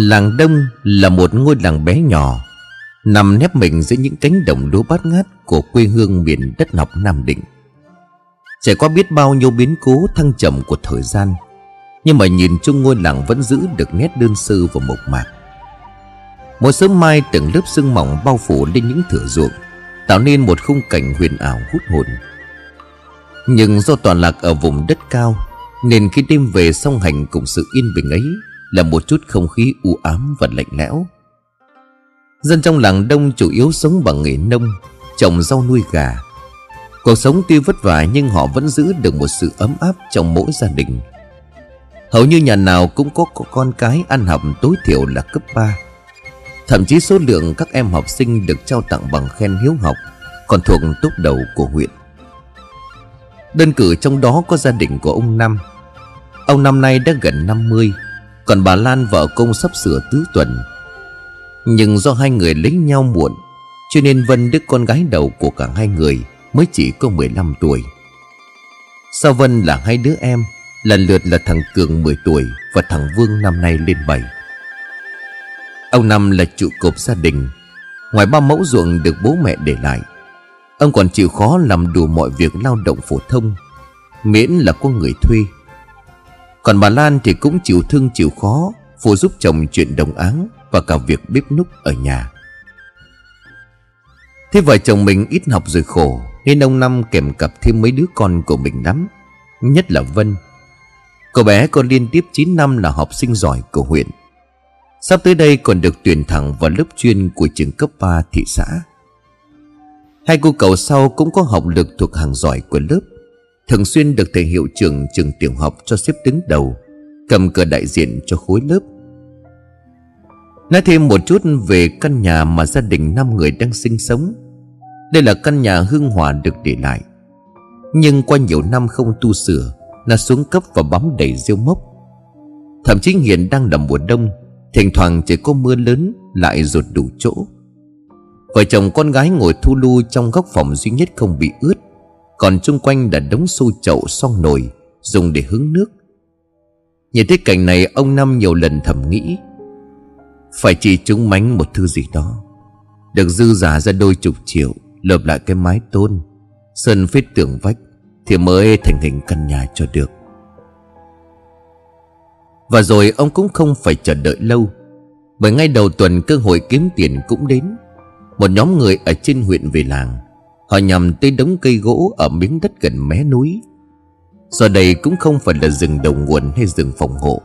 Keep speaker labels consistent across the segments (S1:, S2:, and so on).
S1: Làng Đông là một ngôi làng bé nhỏ, Nằm nép mình giữa những cánh đồng lúa bát ngát Của quê hương miền đất ngọc Nam Định. Trải qua biết bao nhiêu biến cố thăng trầm của thời gian, Nhưng mà nhìn chung ngôi làng vẫn giữ được nét đơn sơ và mộc mạc. Một sớm mai từng lớp sương mỏng bao phủ lên những thửa ruộng, Tạo nên một khung cảnh huyền ảo hút hồn. Nhưng do toàn lạc ở vùng đất cao, Nên khi đêm về song hành cùng sự yên bình ấy là một chút không khí u ám và lạnh lẽo. Dân trong làng đông chủ yếu sống bằng nghề nông, Trồng rau nuôi gà. Cuộc sống tuy vất vả nhưng họ vẫn giữ được một sự ấm áp trong mỗi gia đình. Hầu như nhà nào cũng có con cái ăn học tối thiểu là cấp 3 Thậm chí số lượng các em học sinh được trao tặng bằng khen hiếu học Còn thuộc tốt đầu của huyện. Đơn cử trong đó có gia đình của ông Năm. Ông năm nay đã gần 50 còn bà Lan vợ công sắp sửa tứ tuần. Nhưng do hai người lấy nhau muộn, Cho nên Vân đứa con gái đầu của cả hai người Mới chỉ có 15 tuổi. Sau Vân là hai đứa em, Lần lượt là thằng Cường 10 tuổi Và thằng Vương năm nay lên 7 Ông Năm là trụ cột gia đình, Ngoài ba mẫu ruộng được bố mẹ để lại, Ông còn chịu khó làm đủ mọi việc lao động phổ thông, Miễn là có người thuê. Còn bà Lan thì cũng chịu thương chịu khó, Phụ giúp chồng chuyện đồng áng Và cả việc bếp núc ở nhà. Thế vợ chồng mình ít học rồi khổ, Nên ông Năm kèm cặp thêm mấy đứa con của mình lắm, Nhất là Vân. Cậu bé còn liên tiếp 9 năm là học sinh giỏi của huyện. Sắp tới đây còn được tuyển thẳng vào lớp chuyên của trường cấp 3 thị xã. Hai cô cậu sau cũng có học lực thuộc hàng giỏi của lớp Thường xuyên được thầy hiệu trưởng trường tiểu học cho xếp đứng đầu, Cầm cờ đại diện cho khối lớp. Nói thêm một chút về căn nhà mà gia đình 5 người đang sinh sống. Đây là căn nhà hương hòa được để lại. Nhưng qua nhiều năm không tu sửa, Nó xuống cấp và bám đầy rêu mốc. Thậm chí hiện đang là mùa đông, Thỉnh thoảng chỉ có mưa lớn Lại rột đủ chỗ. Vợ chồng con gái ngồi thu lu Trong góc phòng duy nhất không bị ướt. Còn chung quanh là đống xô chậu xoong nồi, Dùng để hứng nước. Nhìn thấy cảnh này, Ông Năm nhiều lần thầm nghĩ, Phải chỉ chúng mánh một thứ gì đó. Được dư giả ra đôi chục triệu, Lợp lại cái mái tôn, Sơn phết tường vách, Thì mới thành hình căn nhà cho được. Và rồi ông cũng không phải chờ đợi lâu, Bởi ngay đầu tuần cơ hội kiếm tiền cũng đến. Một nhóm người ở trên huyện về làng Họ nhằm tới đống cây gỗ ở miếng đất gần mé núi. Do đây cũng không phải là rừng đầu nguồn hay rừng phòng hộ,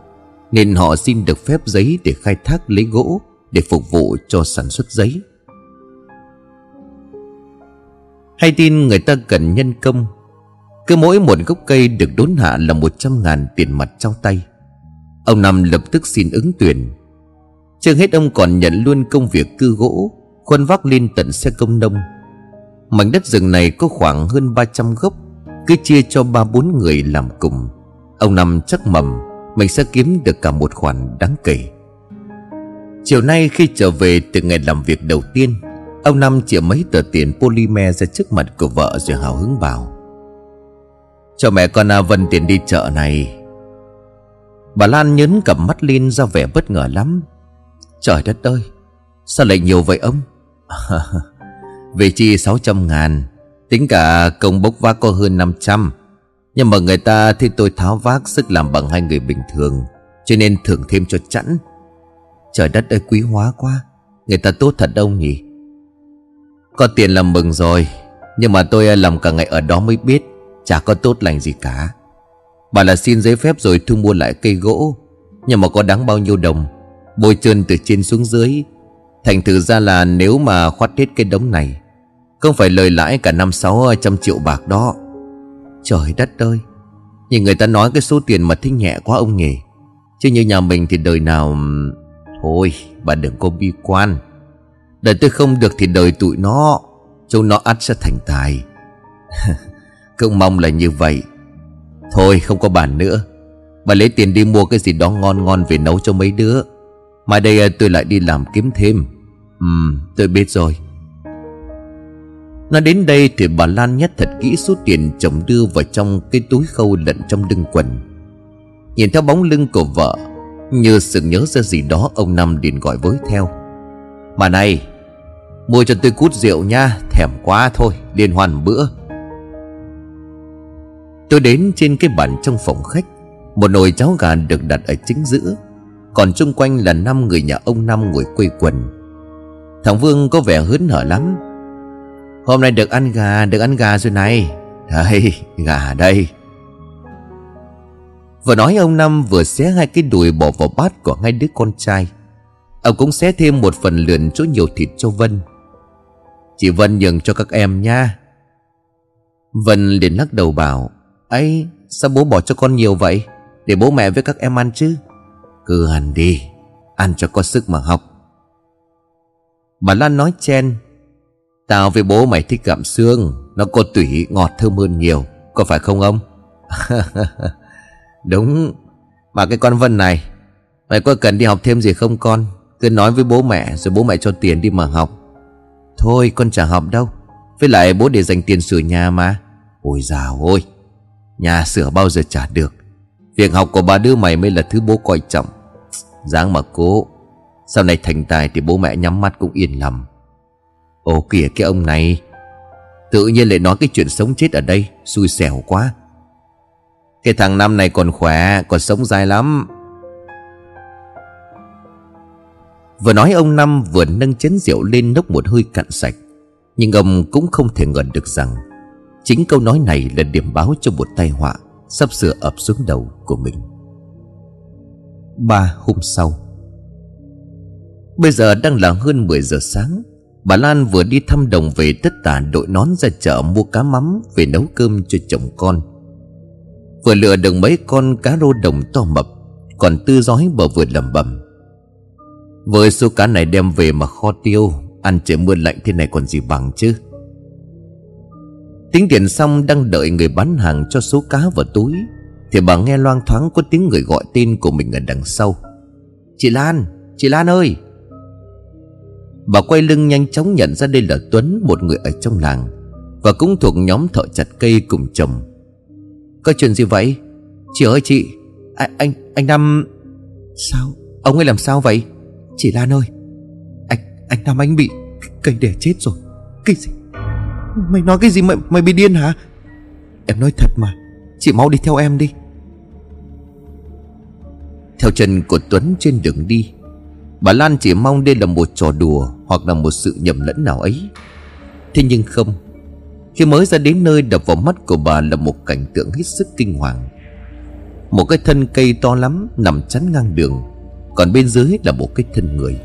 S1: Nên họ xin được phép giấy để khai thác lấy gỗ Để phục vụ cho sản xuất giấy. Hay tin người ta cần nhân công, Cứ mỗi một gốc cây được đốn hạ là một trăm ngàn tiền mặt trong tay. Ông Năm lập tức xin ứng tuyển. Chưa hết ông còn nhận luôn công việc cưa gỗ, Khuân vác lên tận xe công nông. Mảnh đất rừng này có khoảng hơn 300 gốc, Cứ chia cho ba bốn người làm cùng. Ông Năm chắc mầm, Mình sẽ kiếm được cả một khoản đáng kể. Chiều nay khi trở về từ ngày làm việc đầu tiên, Ông Năm chịu mấy tờ tiền polymer ra trước mặt của vợ rồi hào hứng bảo, Cho mẹ con A Vân tiền đi chợ này. Bà Lan nhấn cầm mắt lên ra vẻ bất ngờ lắm. Trời đất ơi, Sao lại nhiều vậy ông? Về chi 600 ngàn, Tính cả công bốc vác có hơn 500 Nhưng mà người ta thì tôi tháo vác sức làm bằng hai người bình thường, Cho nên thưởng thêm cho chẵn. Trời đất ơi, quý hóa quá, Người ta tốt thật đâu nhỉ? Có tiền là mừng rồi, Nhưng mà tôi làm cả ngày ở đó mới biết, Chả có tốt lành gì cả. Bà là xin giấy phép rồi thu mua lại cây gỗ, Nhưng mà có đáng bao nhiêu đồng? Bôi trơn từ trên xuống dưới, Thành thử ra là nếu mà khoát hết cái đống này không phải lời lãi cả năm sáu trăm triệu bạc đó. Trời đất ơi! Nhìn người ta nói cái số tiền mà thích nhẹ quá ông nhỉ Chứ như nhà mình thì đời nào Thôi bà đừng có bi quan. Đời tôi không được thì đời tụi nó Chúng nó ắt sẽ thành tài. Cũng mong là như vậy. Thôi, không có bàn nữa. Bà lấy tiền đi mua cái gì đó ngon ngon về nấu cho mấy đứa. Mai đây à, tôi lại đi làm kiếm thêm. Ừ tôi biết rồi. Nói đến đây thì bà Lan nhét thật kỹ số tiền chồng đưa vào trong cái túi khâu lẫn trong lưng quần. Nhìn theo bóng lưng của vợ, Như sự nhớ ra gì đó, Ông Năm liền gọi với theo. Bà này, Mua cho tôi cút rượu nha, Thèm quá thôi, Liên hoan bữa. Tôi đến trên cái bàn trong phòng khách, Một nồi cháo gà được đặt ở chính giữa. Còn chung quanh là năm người nhà ông Năm ngồi quây quần. Thằng Vương có vẻ hớn hở lắm. Hôm nay được ăn gà, Được ăn gà rồi này. Đây, gà đây. Vừa nói ông Năm vừa xé hai cái đùi bỏ vào bát của hai đứa con trai. Ông cũng xé thêm một phần lượn chỗ nhiều thịt cho Vân. Chị Vân nhường cho các em nha. Vân liền lắc đầu bảo, ấy, sao bố bỏ cho con nhiều vậy? Để bố mẹ với các em ăn chứ. Cứ ăn đi, Ăn cho có sức mà học. Bà Lan nói chen Tao với bố mày thích gặm xương. Nó có tủy, ngọt, thơm hơn nhiều. Có phải không ông? Đúng. Mà cái con Vân này, Mày có cần đi học thêm gì không con? Cứ nói với bố mẹ, Rồi bố mẹ cho tiền đi mà học. Thôi, con chả học đâu. Với lại bố để dành tiền sửa nhà mà. Ôi dào ôi, Nhà sửa bao giờ trả được? Việc học của bà đứa mày mới là thứ bố coi trọng. Dáng mà cố. Sau này thành tài thì bố mẹ nhắm mắt cũng yên lòng. Ồ, kìa cái ông này. Tự nhiên lại nói cái chuyện sống chết ở đây, Xui xẻo quá. Cái thằng năm này còn khỏe, Còn sống dài lắm. Vừa nói ông Năm vừa nâng chén rượu lên nốc một hơi cạn sạch, Nhưng ông cũng không thể ngờ được rằng Chính câu nói này là điểm báo cho một tai họa Sắp sửa ập xuống đầu của mình. Ba hôm sau, Bây giờ đang là hơn 10 giờ sáng Bà Lan vừa đi thăm đồng về tất tả đội nón ra chợ mua cá mắm Về nấu cơm cho chồng con. Vừa lựa được mấy con cá rô đồng to mập Còn tư giói bờ vừa lầm bầm Với số cá này đem về mà kho tiêu Ăn trời mưa lạnh thế này còn gì bằng chứ? Tính tiền xong đang đợi người bán hàng cho số cá vào túi Thì bà nghe loang thoáng có tiếng người gọi tên của mình ở đằng sau. Chị Lan, chị Lan ơi! Bà quay lưng nhanh chóng nhận ra đây là Tuấn Một người ở trong làng Và cũng thuộc nhóm thợ chặt cây cùng chồng. Có chuyện gì vậy? Chị ơi chị à, Anh anh Năm Sao? Ông ấy làm sao vậy? Chị Lan ơi Anh anh Năm anh bị cây đẻ chết rồi. Cái gì? Mày nói cái gì mày, mày bị điên hả? Em nói thật mà Chị mau đi theo em đi. Theo chân của Tuấn trên đường đi Bà Lan chỉ mong đây là một trò đùa Hoặc là một sự nhầm lẫn nào ấy. Thế nhưng không. Khi mới ra đến nơi đập vào mắt của bà là một cảnh tượng hết sức kinh hoàng. Một cái thân cây to lắm Nằm chắn ngang đường Còn bên dưới là một cái thân người.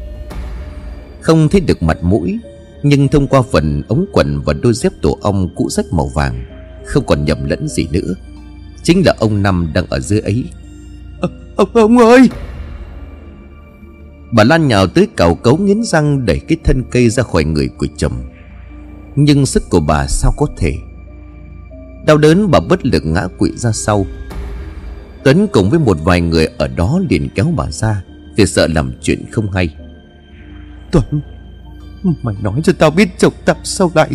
S1: Không thấy được mặt mũi Nhưng thông qua phần ống quần và đôi dép tổ ong cũ rách màu vàng Không còn nhầm lẫn gì nữa. Chính là ông Năm đang ở dưới ấy. À, Ông, ông ơi! Bà Lan nhào tới cào cấu nghiến răng Đẩy cái thân cây ra khỏi người của chồng. Nhưng sức của bà sao có thể? Đau đớn bà bất lực ngã quỵ ra sau. Tuấn cùng với một vài người ở đó liền kéo bà ra Vì sợ làm chuyện không hay. Tuấn Mày nói cho tao biết chồng tao sau này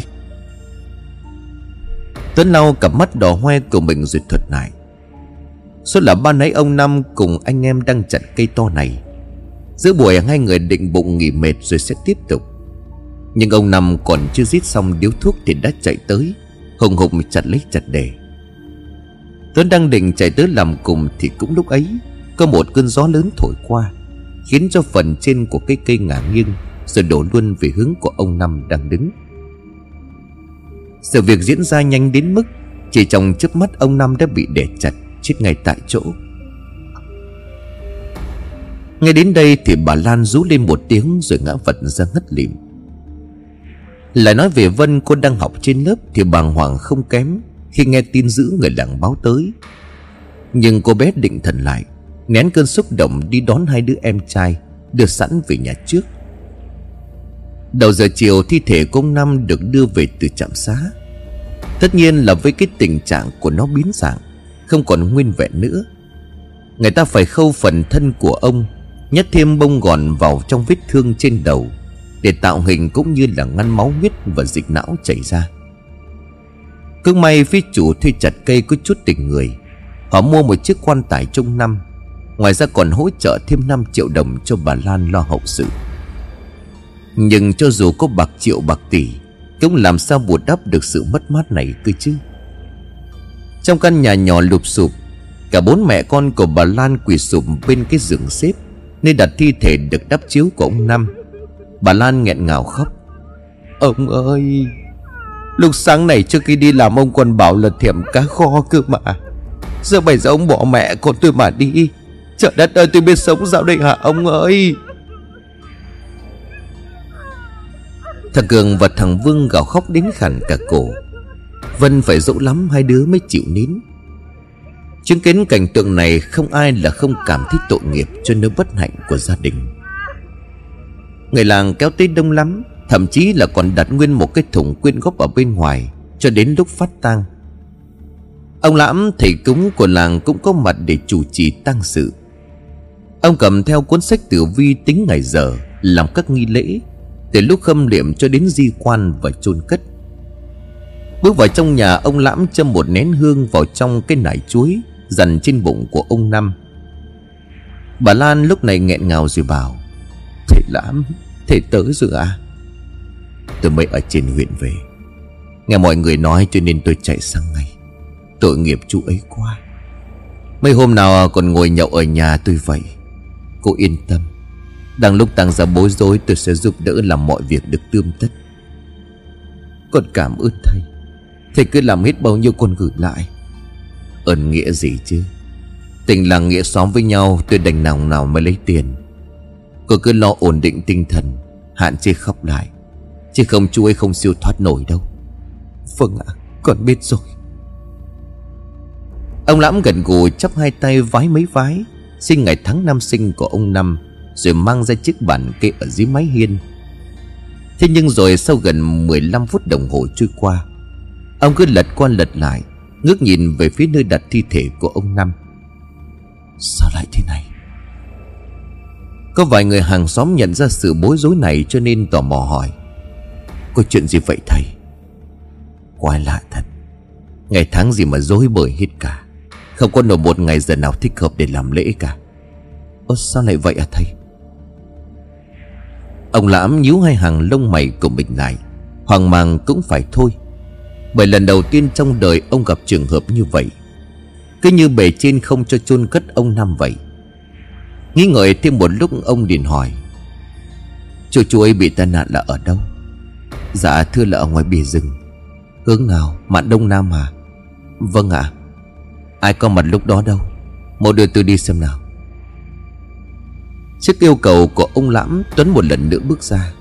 S1: Tuấn lau cặp mắt đỏ hoe của mình rồi thuật lại. Suốt là ba nấy ông Năm cùng anh em đang chặt cây to này Giữa buổi hai người định bụng nghỉ mệt rồi sẽ tiếp tục. Nhưng ông Năm còn chưa giết xong điếu thuốc thì đã chạy tới, Hùng hục chặt lấy chặt đề. Tuấn đang định chạy tới làm cùng thì cũng lúc ấy, Có một cơn gió lớn thổi qua, Khiến cho phần trên của cây cây ngả nghiêng Rồi đổ luôn về hướng của ông Năm đang đứng. Sự việc diễn ra nhanh đến mức Chỉ trong chớp mắt ông Năm đã bị để chặt Chết ngay tại chỗ nghe đến đây thì bà Lan rú lên một tiếng Rồi ngã vật ra ngất lịm. Lại nói về Vân cô đang học trên lớp Thì bàng hoàng không kém Khi nghe tin dữ người làng báo tới. Nhưng cô bé định thần lại, Nén cơn xúc động đi đón hai đứa em trai Đưa sẵn về nhà trước. Đầu giờ chiều thi thể công Năm được đưa về từ trạm xá. Tất nhiên là với cái tình trạng của nó biến dạng, Không còn nguyên vẹn nữa. Người ta phải khâu phần thân của ông Nhét thêm bông gòn vào trong vết thương trên đầu, Để tạo hình cũng như là ngăn máu huyết và dịch não chảy ra. Cứ may phía chủ thuê chặt cây có chút tình người. Họ mua một chiếc quan tài trung năm, Ngoài ra còn hỗ trợ thêm 5 triệu đồng cho bà Lan lo hậu sự. Nhưng cho dù có bạc triệu bạc tỷ, Cũng làm sao bù đắp được sự mất mát này cơ chứ? Trong căn nhà nhỏ lụp sụp, Cả bốn mẹ con của bà Lan quỳ sụp bên cái giường xếp nơi đặt thi thể được đắp chiếu của ông Năm. Bà Lan nghẹn ngào khóc. Ông ơi, Lúc sáng này trước khi đi làm, ông còn bảo là thiểm cá kho cơ mà. Giờ bây giờ ông bỏ mẹ con tôi mà đi. Trời đất ơi, tôi biết sống dạo đây hả ông ơi? Thằng Cường và thằng Vương gào khóc đến khẳng cả cổ. Vân phải dỗ lắm, hai đứa mới chịu nín. Chứng kiến cảnh tượng này, không ai là không cảm thấy tội nghiệp cho nỗi bất hạnh của gia đình. Người làng kéo tới đông lắm, Thậm chí là còn đặt nguyên một cái thùng quyên góp ở bên ngoài Cho đến lúc phát tang. Ông Lãm, thầy cúng của làng cũng có mặt để chủ trì tang sự. Ông cầm theo cuốn sách tử vi tính ngày giờ, Làm các nghi lễ, Từ lúc khâm liệm cho đến di quan và chôn cất. Bước vào trong nhà, ông Lãm châm một nén hương vào trong cái nải chuối Dằn trên bụng của ông Năm. Bà Lan lúc này nghẹn ngào rồi bảo, Thầy Lãm, Thầy tớ rồi à? Tôi mới ở trên huyện về. Nghe mọi người nói cho nên tôi chạy sang ngay. Tội nghiệp chú ấy quá. Mấy hôm nào còn ngồi nhậu ở nhà tôi vậy. Cô yên tâm. Đang lúc tăng ra bối rối, tôi sẽ giúp đỡ làm mọi việc được tươm tất. Con cảm ơn thầy. Thầy cứ làm hết bao nhiêu con gửi lại. Ơn nghĩa gì chứ? Tình làng nghĩa xóm với nhau Tôi đành nào nào mới lấy tiền. Cô cứ lo ổn định tinh thần, Hạn chế khóc lại. Chứ không chú ấy không siêu thoát nổi đâu. Vâng ạ, Con biết rồi. Ông lãm gần gù chắp hai tay vái mấy vái. Xin ngày tháng năm sinh của ông Năm, Rồi mang ra chiếc bàn kê ở dưới mái hiên. Thế nhưng rồi sau gần 15 phút đồng hồ trôi qua, Ông cứ lật qua lật lại Ngước nhìn về phía nơi đặt thi thể của ông Năm. Sao lại thế này? Có vài người hàng xóm nhận ra sự bối rối này Cho nên tò mò hỏi. Có chuyện gì vậy thầy? Quái lạ thật. Ngày tháng gì mà dối bời hết cả. Không có nổi một ngày giờ nào thích hợp để làm lễ cả. Ơ sao lại vậy à thầy? Ông lãm nhíu hai hàng lông mày của mình lại. Hoàng mang cũng phải thôi bởi lần đầu tiên trong đời ông gặp trường hợp như vậy. Cứ như bề trên không cho chôn cất ông Năm vậy. Nghĩ ngợi thêm một lúc, ông liền hỏi, Chú chú ấy bị tai nạn là ở đâu? Dạ thưa là ở ngoài bìa rừng. Hướng nào? Mạn đông nam à? Vâng ạ. Ai có mặt lúc đó đâu. Một đưa tôi đi xem nào. Trước yêu cầu của ông Lãm, Tuấn một lần nữa bước ra.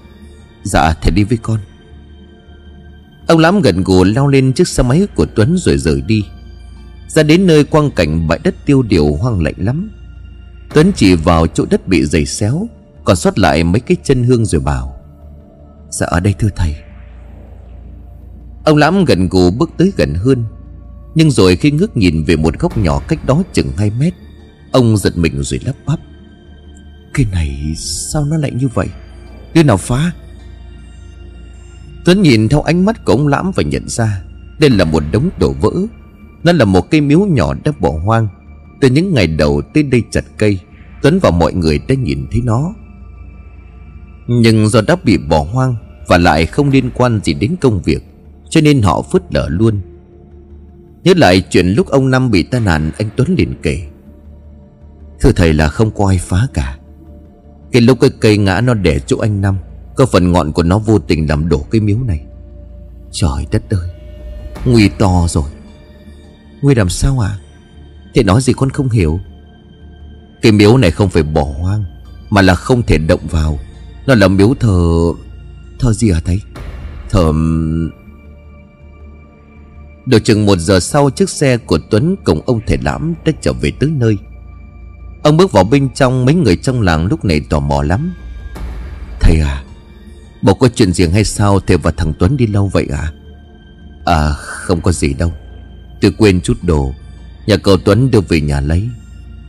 S1: Dạ thầy đi với con. Ông lắm gần gù lao lên chiếc xe máy của Tuấn rồi rời đi. Ra đến nơi quang cảnh bãi đất tiêu điều hoang lạnh lắm. Tuấn chỉ vào chỗ đất bị dày xéo, Còn sót lại mấy cái chân hương rồi bảo Dạ ở đây thưa thầy. Ông Lãm gần gù bước tới gần hơn, Nhưng rồi khi ngước nhìn về một góc nhỏ cách đó chừng 2 mét, Ông giật mình rồi lắp bắp, Cái này sao nó lại như vậy? Đứa nào phá? Tuấn nhìn theo ánh mắt của ông Lãm và nhận ra, Đây là một đống đổ vỡ. Nó là một cây miếu nhỏ đã bỏ hoang. Từ những ngày đầu tới đây chặt cây, Tuấn và mọi người đã nhìn thấy nó. Nhưng do đã bị bỏ hoang Và lại không liên quan gì đến công việc, Cho nên họ phớt lờ luôn. Nhớ lại chuyện lúc ông Năm bị tai nạn, Anh Tuấn liền kể. Thưa thầy là không có ai phá cả. Cái lúc cái cây ngã nó để chỗ anh Năm. Có phần ngọn của nó vô tình làm đổ cái miếu này. Trời đất ơi, Nguy to rồi. Nguy làm sao à Thế nói gì con không hiểu. Cái miếu này không phải bỏ hoang, Mà là không thể động vào. Nó là miếu thờ Thờ gì hả thầy? Thờ Được chừng một giờ sau chiếc xe của Tuấn cùng ông thầy lãm đã trở về tới nơi. Ông bước vào bên trong, mấy người trong làng lúc này tò mò lắm. Thầy à Bộ có chuyện gì hay sao thầy và thằng Tuấn đi lâu vậy à À không có gì đâu. Tôi quên chút đồ. Nhà cậu Tuấn đưa về nhà lấy.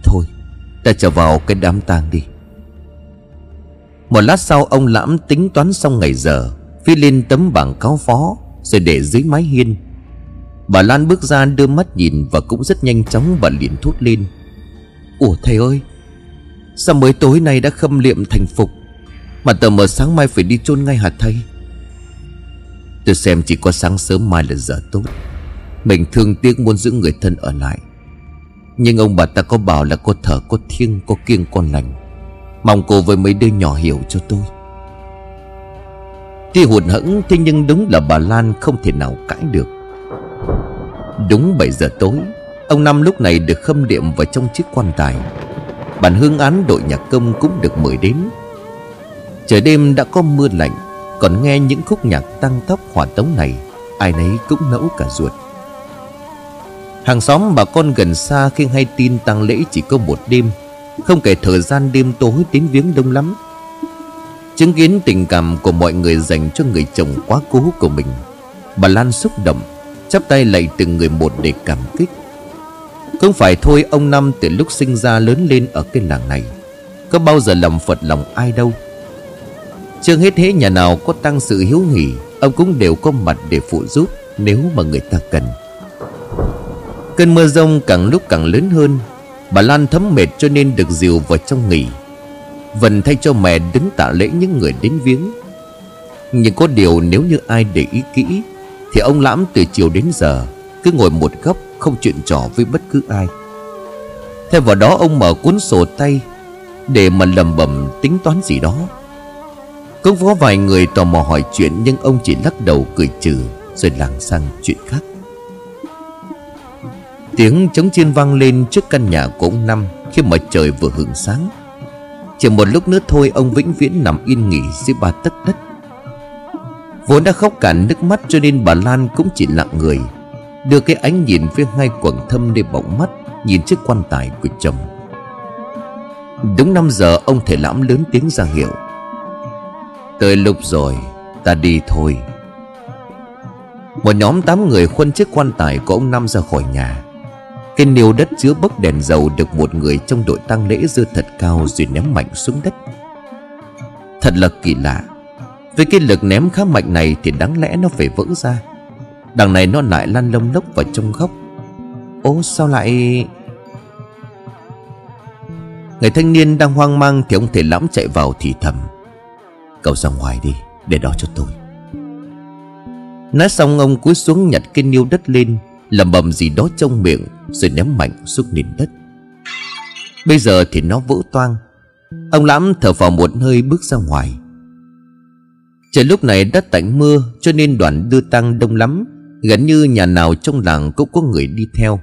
S1: Thôi, ta trở vào cái đám tang đi. Một lát sau, ông lãm tính toán xong ngày giờ. Phi lên tấm bảng cáo phó, Rồi để dưới mái hiên. Bà Lan bước ra đưa mắt nhìn Và cũng rất nhanh chóng bà liền thốt lên. Ủa thầy ơi, Sao mới tối nay đã khâm liệm thành phục? Mà tờ mờ sáng mai phải đi chôn ngay hả thầy Tôi xem chỉ có sáng sớm mai là giờ tốt. Mình thương tiếc muốn giữ người thân ở lại. Nhưng ông bà ta có bảo là có thở, có thiêng, có kiêng con lành. Mong cô với mấy đứa nhỏ hiểu cho tôi. Tuy hụt hẫng, Thế nhưng đúng là bà Lan không thể nào cãi được. Đúng 7 giờ tối, Ông Năm lúc này được khâm điểm vào trong chiếc quan tài. Bản hương án đội nhạc công cũng được mời đến. Trời đêm đã có mưa lạnh, Còn nghe những khúc nhạc tăng tốc hỏa tống này, Ai nấy cũng nẫu cả ruột. Hàng xóm bà con gần xa khi hay tin tang lễ chỉ có một đêm, Không kể thời gian đêm tối đến viếng đông lắm. Chứng kiến tình cảm của mọi người dành cho người chồng quá cố của mình, Bà Lan xúc động, Chắp tay lạy từng người một để cảm kích. Không phải thôi ông Năm từ lúc sinh ra lớn lên ở cái làng này, Có bao giờ lòng Phật lòng ai đâu. Chưa hết thế nhà nào có tăng sự hiếu hỉ Ông cũng đều có mặt để phụ giúp Nếu mà người ta cần. Cơn mưa rông càng lúc càng lớn hơn, Bà Lan thấm mệt cho nên được dìu vào trong nghỉ. Vân thay cho mẹ đứng tạ lễ những người đến viếng. Nhưng có điều nếu như ai để ý kỹ, Thì ông Lãm từ chiều đến giờ Cứ ngồi một góc không chuyện trò với bất cứ ai. Theo vào đó ông mở cuốn sổ tay Để mà lầm bầm tính toán gì đó. Cũng có vài người tò mò hỏi chuyện, Nhưng ông chỉ lắc đầu cười trừ, Rồi lảng sang chuyện khác. Tiếng trống chiên vang lên trước căn nhà của ông Năm Khi mà trời vừa hưởng sáng. Chỉ một lúc nữa thôi, ông vĩnh viễn nằm yên nghỉ dưới ba tấc đất. Vốn đã khóc cả nước mắt, cho nên bà Lan cũng chỉ lặng người, Đưa cái ánh nhìn phía ngay quầng thâm để bọng mắt, Nhìn chiếc quan tài của chồng. Đúng 5 giờ, ông thể lãm lớn tiếng ra hiệu. Tới lúc rồi, Ta đi thôi. Một nhóm 8 người khuân chiếc quan tài của ông Năm ra khỏi nhà. Cái niêu đất chứa bốc đèn dầu được một người trong đội tang lễ dơ thật cao rồi ném mạnh xuống đất. Thật là kỳ lạ. Với cái lực ném khá mạnh này thì đáng lẽ nó phải vỡ ra. Đằng này nó lại lăn lông lốc vào trong góc. Ố sao lại Người thanh niên đang hoang mang Thì ông thể lãm chạy vào thì thầm. Cậu ra ngoài đi, Để đó cho tôi. Nói xong, ông cúi xuống nhặt cái niêu đất lên lầm bầm gì đó trong miệng, rồi ném mạnh xuống nền đất. Bây giờ thì nó vỡ toang. Ông lãm thở vào một hơi bước ra ngoài. Trời lúc này đất tạnh mưa, cho nên đoàn đưa tang đông lắm, gần như nhà nào trong làng cũng có người đi theo.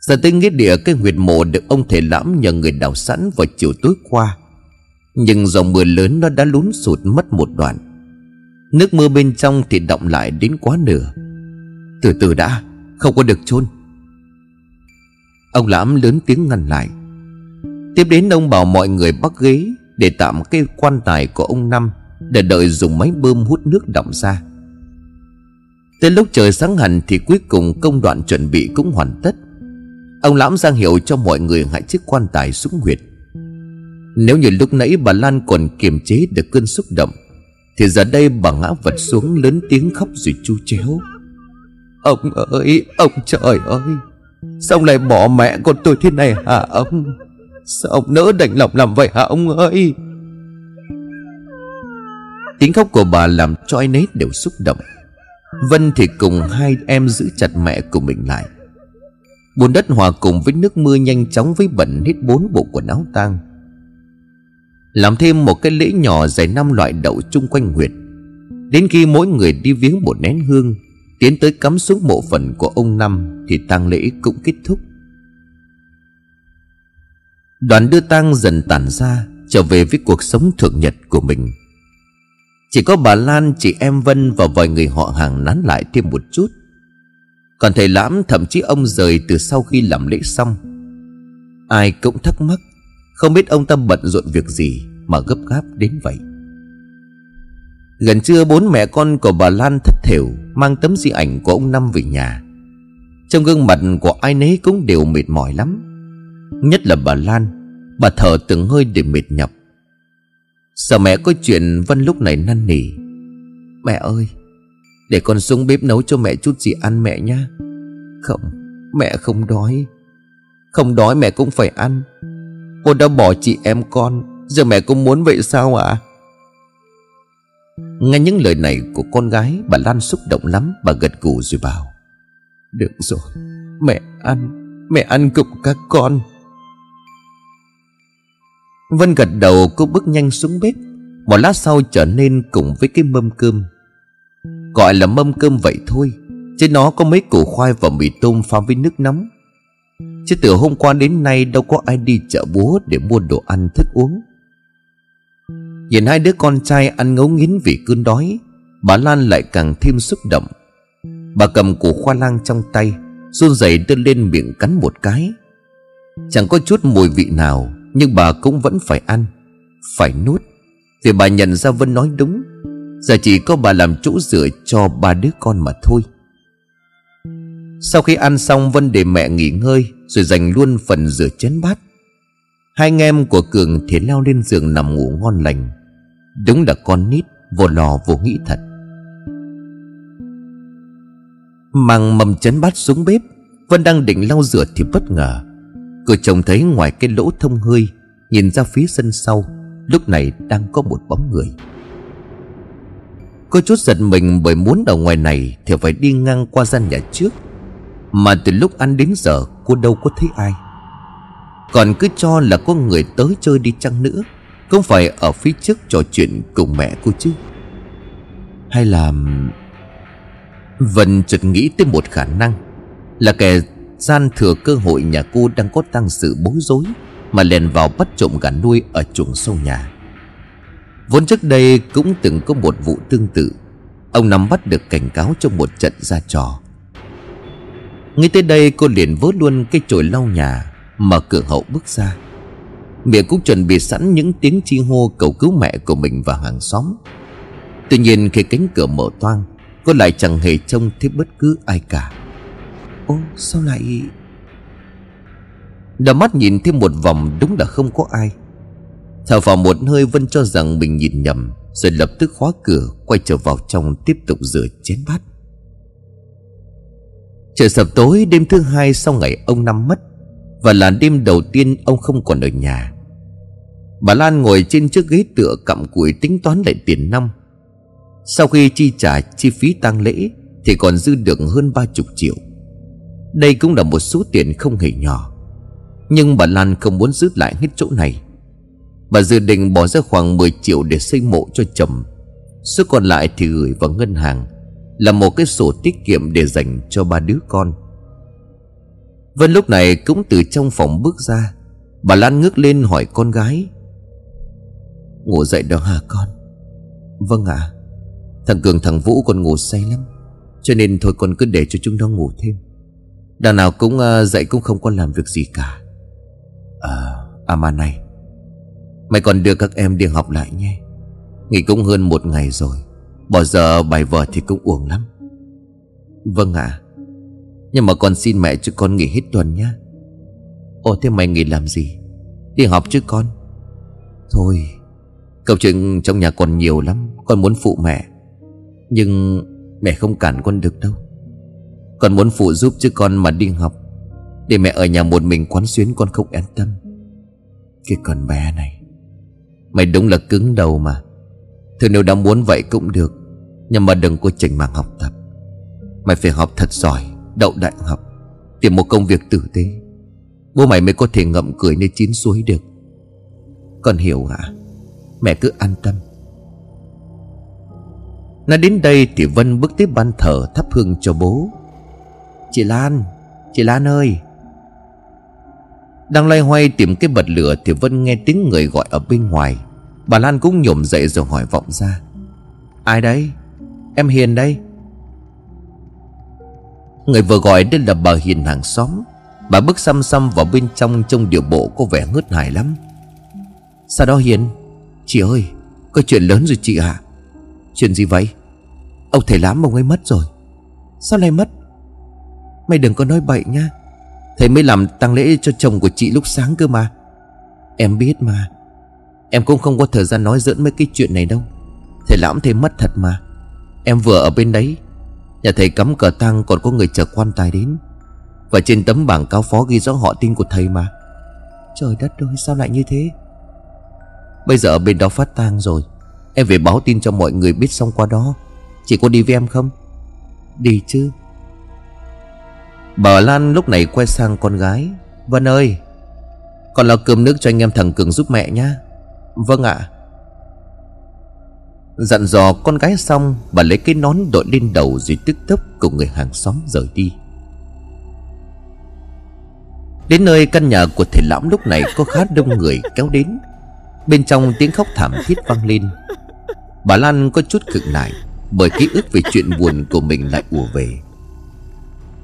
S1: Giờ tới nghĩa địa, cái huyệt mộ được ông thể lãm nhờ người đào sẵn vào chiều tối qua nhưng dòng mưa lớn nó đã lún sụt mất một đoạn. Nước mưa bên trong thì động lại đến quá nửa. Từ từ đã, Không có được chôn. Ông lãm lớn tiếng ngăn lại. Tiếp đến ông bảo mọi người bắt ghế Để tạm cái quan tài của ông Năm Để đợi dùng máy bơm hút nước động ra. Tới lúc trời sáng hẳn Thì cuối cùng công đoạn chuẩn bị cũng hoàn tất. Ông lãm giang hiệu cho mọi người hãy chiếc quan tài xuống huyệt. Nếu như lúc nãy bà Lan còn kiềm chế được cơn xúc động, Thì giờ đây bà ngã vật xuống lớn tiếng khóc rồi chu chéo. Ông ơi, Ông trời ơi, Sao lại bỏ mẹ con tôi thế này hả ông? Sao ông nỡ đành lòng làm vậy hả ông ơi? Tiếng khóc của bà làm cho ai nấy đều xúc động. Vân thì cùng hai em giữ chặt mẹ của mình lại. Bùn đất hòa cùng với nước mưa nhanh chóng với bẩn hết bốn bộ quần áo tang. Làm thêm một cái lễ nhỏ dài năm loại đậu chung quanh huyệt Đến khi mỗi người đi viếng một nén hương Tiến tới cắm xuống mộ phần của ông Năm Thì tang lễ cũng kết thúc. Đoàn đưa tang dần tản ra Trở về với cuộc sống thường nhật của mình. Chỉ có bà Lan, chị em Vân Và vài người họ hàng nán lại thêm một chút. Còn thầy Lãm thậm chí ông rời từ sau khi làm lễ xong. Ai cũng thắc mắc không biết ông ta bận rộn việc gì Mà gấp gáp đến vậy. Gần trưa bốn mẹ con của bà Lan thất thểu Mang tấm di ảnh của ông Năm về nhà. Trong gương mặt của ai nấy cũng đều mệt mỏi lắm. Nhất là bà Lan, Bà thở từng hơi để mệt nhọc. Sợ mẹ có chuyện Vân lúc này năn nỉ? Mẹ ơi, Để con xuống bếp nấu cho mẹ chút gì ăn mẹ nha Không, Mẹ không đói. Không đói mẹ cũng phải ăn cô đã bỏ chị em con. Giờ mẹ cũng muốn vậy sao ạ? À? Nghe những lời này của con gái, Bà Lan xúc động lắm. Bà gật gù rồi bảo, Được rồi, Mẹ ăn Mẹ ăn cùng các con. Vân gật đầu, cô bước nhanh xuống bếp. Một lát sau trở nên cùng với cái mâm cơm. Gọi là mâm cơm vậy thôi Trên nó có mấy củ khoai và mì tôm pha với nước nóng. Chứ từ hôm qua đến nay đâu có ai đi chợ búa để mua đồ ăn thức uống. Nhìn hai đứa con trai ăn ngấu nghiến vì cơn đói, Bà Lan lại càng thêm xúc động. Bà cầm củ khoa lang trong tay, run rẩy đưa lên miệng cắn một cái. Chẳng có chút mùi vị nào, Nhưng bà cũng vẫn phải ăn, Phải nuốt. Vì bà nhận ra Vân nói đúng, Giờ chỉ có bà làm chỗ dựa cho ba đứa con mà thôi. Sau khi ăn xong Vân để mẹ nghỉ ngơi Rồi dành luôn phần rửa chén bát. Hai anh em của Cường thì leo lên giường nằm ngủ ngon lành. Đúng là con nít, Vô lò vô nghĩ thật. Mang mầm chén bát xuống bếp, Vân đang định lau rửa thì bất ngờ. Cửa chồng thấy ngoài cái lỗ thông hơi, Nhìn ra phía sân sau, Lúc này đang có một bóng người. Cô chút giật mình bởi muốn ở ngoài này Thì phải đi ngang qua gian nhà trước. Mà từ lúc ăn đến giờ, Cô đâu có thấy ai. Còn cứ cho là có người tới chơi đi chăng nữa, Không phải ở phía trước trò chuyện cùng mẹ cô chứ? Hay là, Vân chợt nghĩ tới một khả năng, Là kẻ gian thừa cơ hội nhà cô đang có tăng sự bối rối, Mà lèn vào bắt trộm gà nuôi ở chuồng sâu nhà. Vốn trước đây cũng từng có một vụ tương tự, Ông nắm bắt được cảnh cáo trong một trận ra trò. Ngay tới đây cô liền vớt luôn cái chổi lau nhà, Mở cửa hậu bước ra. Miệng cũng chuẩn bị sẵn những tiếng chi hô cầu cứu mẹ của mình và hàng xóm. Tuy nhiên khi cánh cửa mở toang, Cô lại chẳng hề trông thấy bất cứ ai cả. Ô, sao lại? Đào mắt nhìn thêm một vòng đúng là không có ai. Thở vào một hơi Vân cho rằng mình nhìn nhầm, Rồi lập tức khóa cửa, Quay trở vào trong tiếp tục rửa chén bát. Trời sập tối, đêm thứ hai sau ngày ông Năm mất, Và là đêm đầu tiên ông không còn ở nhà. Bà Lan ngồi trên chiếc ghế tựa cặm cụi tính toán lại tiền năm. Sau khi chi trả chi phí tang lễ, Thì còn dư được hơn ba chục triệu. Đây cũng là một số tiền không hề nhỏ. Nhưng bà Lan không muốn giữ lại hết chỗ này. Bà dự định bỏ ra khoảng 10 triệu để xây mộ cho chồng, Số còn lại thì gửi vào ngân hàng. Là một cái sổ tiết kiệm để dành cho ba đứa con. Vân lúc này cũng từ trong phòng bước ra Bà Lan ngước lên hỏi con gái. Ngủ dậy đó hả con? Vâng ạ. À. Thằng Cường thằng Vũ còn ngủ say lắm Cho nên thôi con cứ để cho chúng nó ngủ thêm. Đằng nào cũng uh, dậy cũng không có làm việc gì cả. À, à mà này Mày còn đưa các em đi học lại nhé. Nghỉ cũng hơn một ngày rồi. Bỏ giờ bài vở thì cũng uổng lắm. Vâng ạ. À. Nhưng mà con xin mẹ cho con nghỉ hết tuần nhé Ồ, thế mày nghỉ làm gì? Đi học chứ con. Thôi, Câu chuyện trong nhà còn nhiều lắm, Con muốn phụ mẹ. Nhưng mẹ không cản con được đâu. Con muốn phụ giúp chứ con mà đi học, Để mẹ ở nhà một mình quán xuyến con không an tâm. Cái con bé này, Mày đúng là cứng đầu mà. Thôi nếu đã muốn vậy cũng được. Nhưng mà đừng có chỉnh mảng học tập. Mày phải học thật giỏi, Đậu đại học, Tìm một công việc tử tế. Bố mày mới có thể ngậm cười nơi chín suối được. Con hiểu hả? Mẹ cứ an tâm. Nói đến đây thì Vân bước tiếp ban thờ thắp hương cho bố. Chị Lan Chị Lan ơi! Đang loay hoay tìm cái bật lửa Thì Vân nghe tiếng người gọi ở bên ngoài. Bà Lan cũng nhổm dậy rồi hỏi vọng ra. Ai đấy? Em Hiền đây. Người vừa gọi đây là bà Hiền hàng xóm. Bà bước xăm xăm vào bên trong Trong điều bộ có vẻ ngớt hài lắm. Sao đó Hiền? Chị ơi Có chuyện lớn rồi chị ạ. À? Chuyện gì vậy? Ông thầy lắm ông ấy mất rồi. Sao lại mất? Mày đừng có nói bậy nha. Thầy mới làm tang lễ cho chồng của chị lúc sáng cơ mà. Em biết mà. Em cũng không có thời gian nói dẫn mấy cái chuyện này đâu. Thầy lãm thầy mất thật mà Em vừa ở bên đấy. Nhà thầy cắm cờ tang còn có người chờ quan tài đến. Và trên tấm bảng cáo phó ghi rõ họ tin của thầy mà. Trời đất ơi, sao lại như thế? Bây giờ ở bên đó phát tang rồi. Em về báo tin cho mọi người biết xong qua đó. Chị có đi với em không? Đi chứ. Bà Lan lúc này quay sang con gái. Vân ơi Con lo cơm nước cho anh em thằng Cường giúp mẹ nhá. Vâng ạ. Dặn dò con gái xong Bà lấy cái nón đội lên đầu Rồi tức tốc cùng người hàng xóm rời đi. Đến nơi căn nhà của thầy lãm lúc này Có khá đông người kéo đến. Bên trong tiếng khóc thảm thiết vang lên. Bà Lan có chút cực nại Bởi ký ức về chuyện buồn của mình lại ùa về.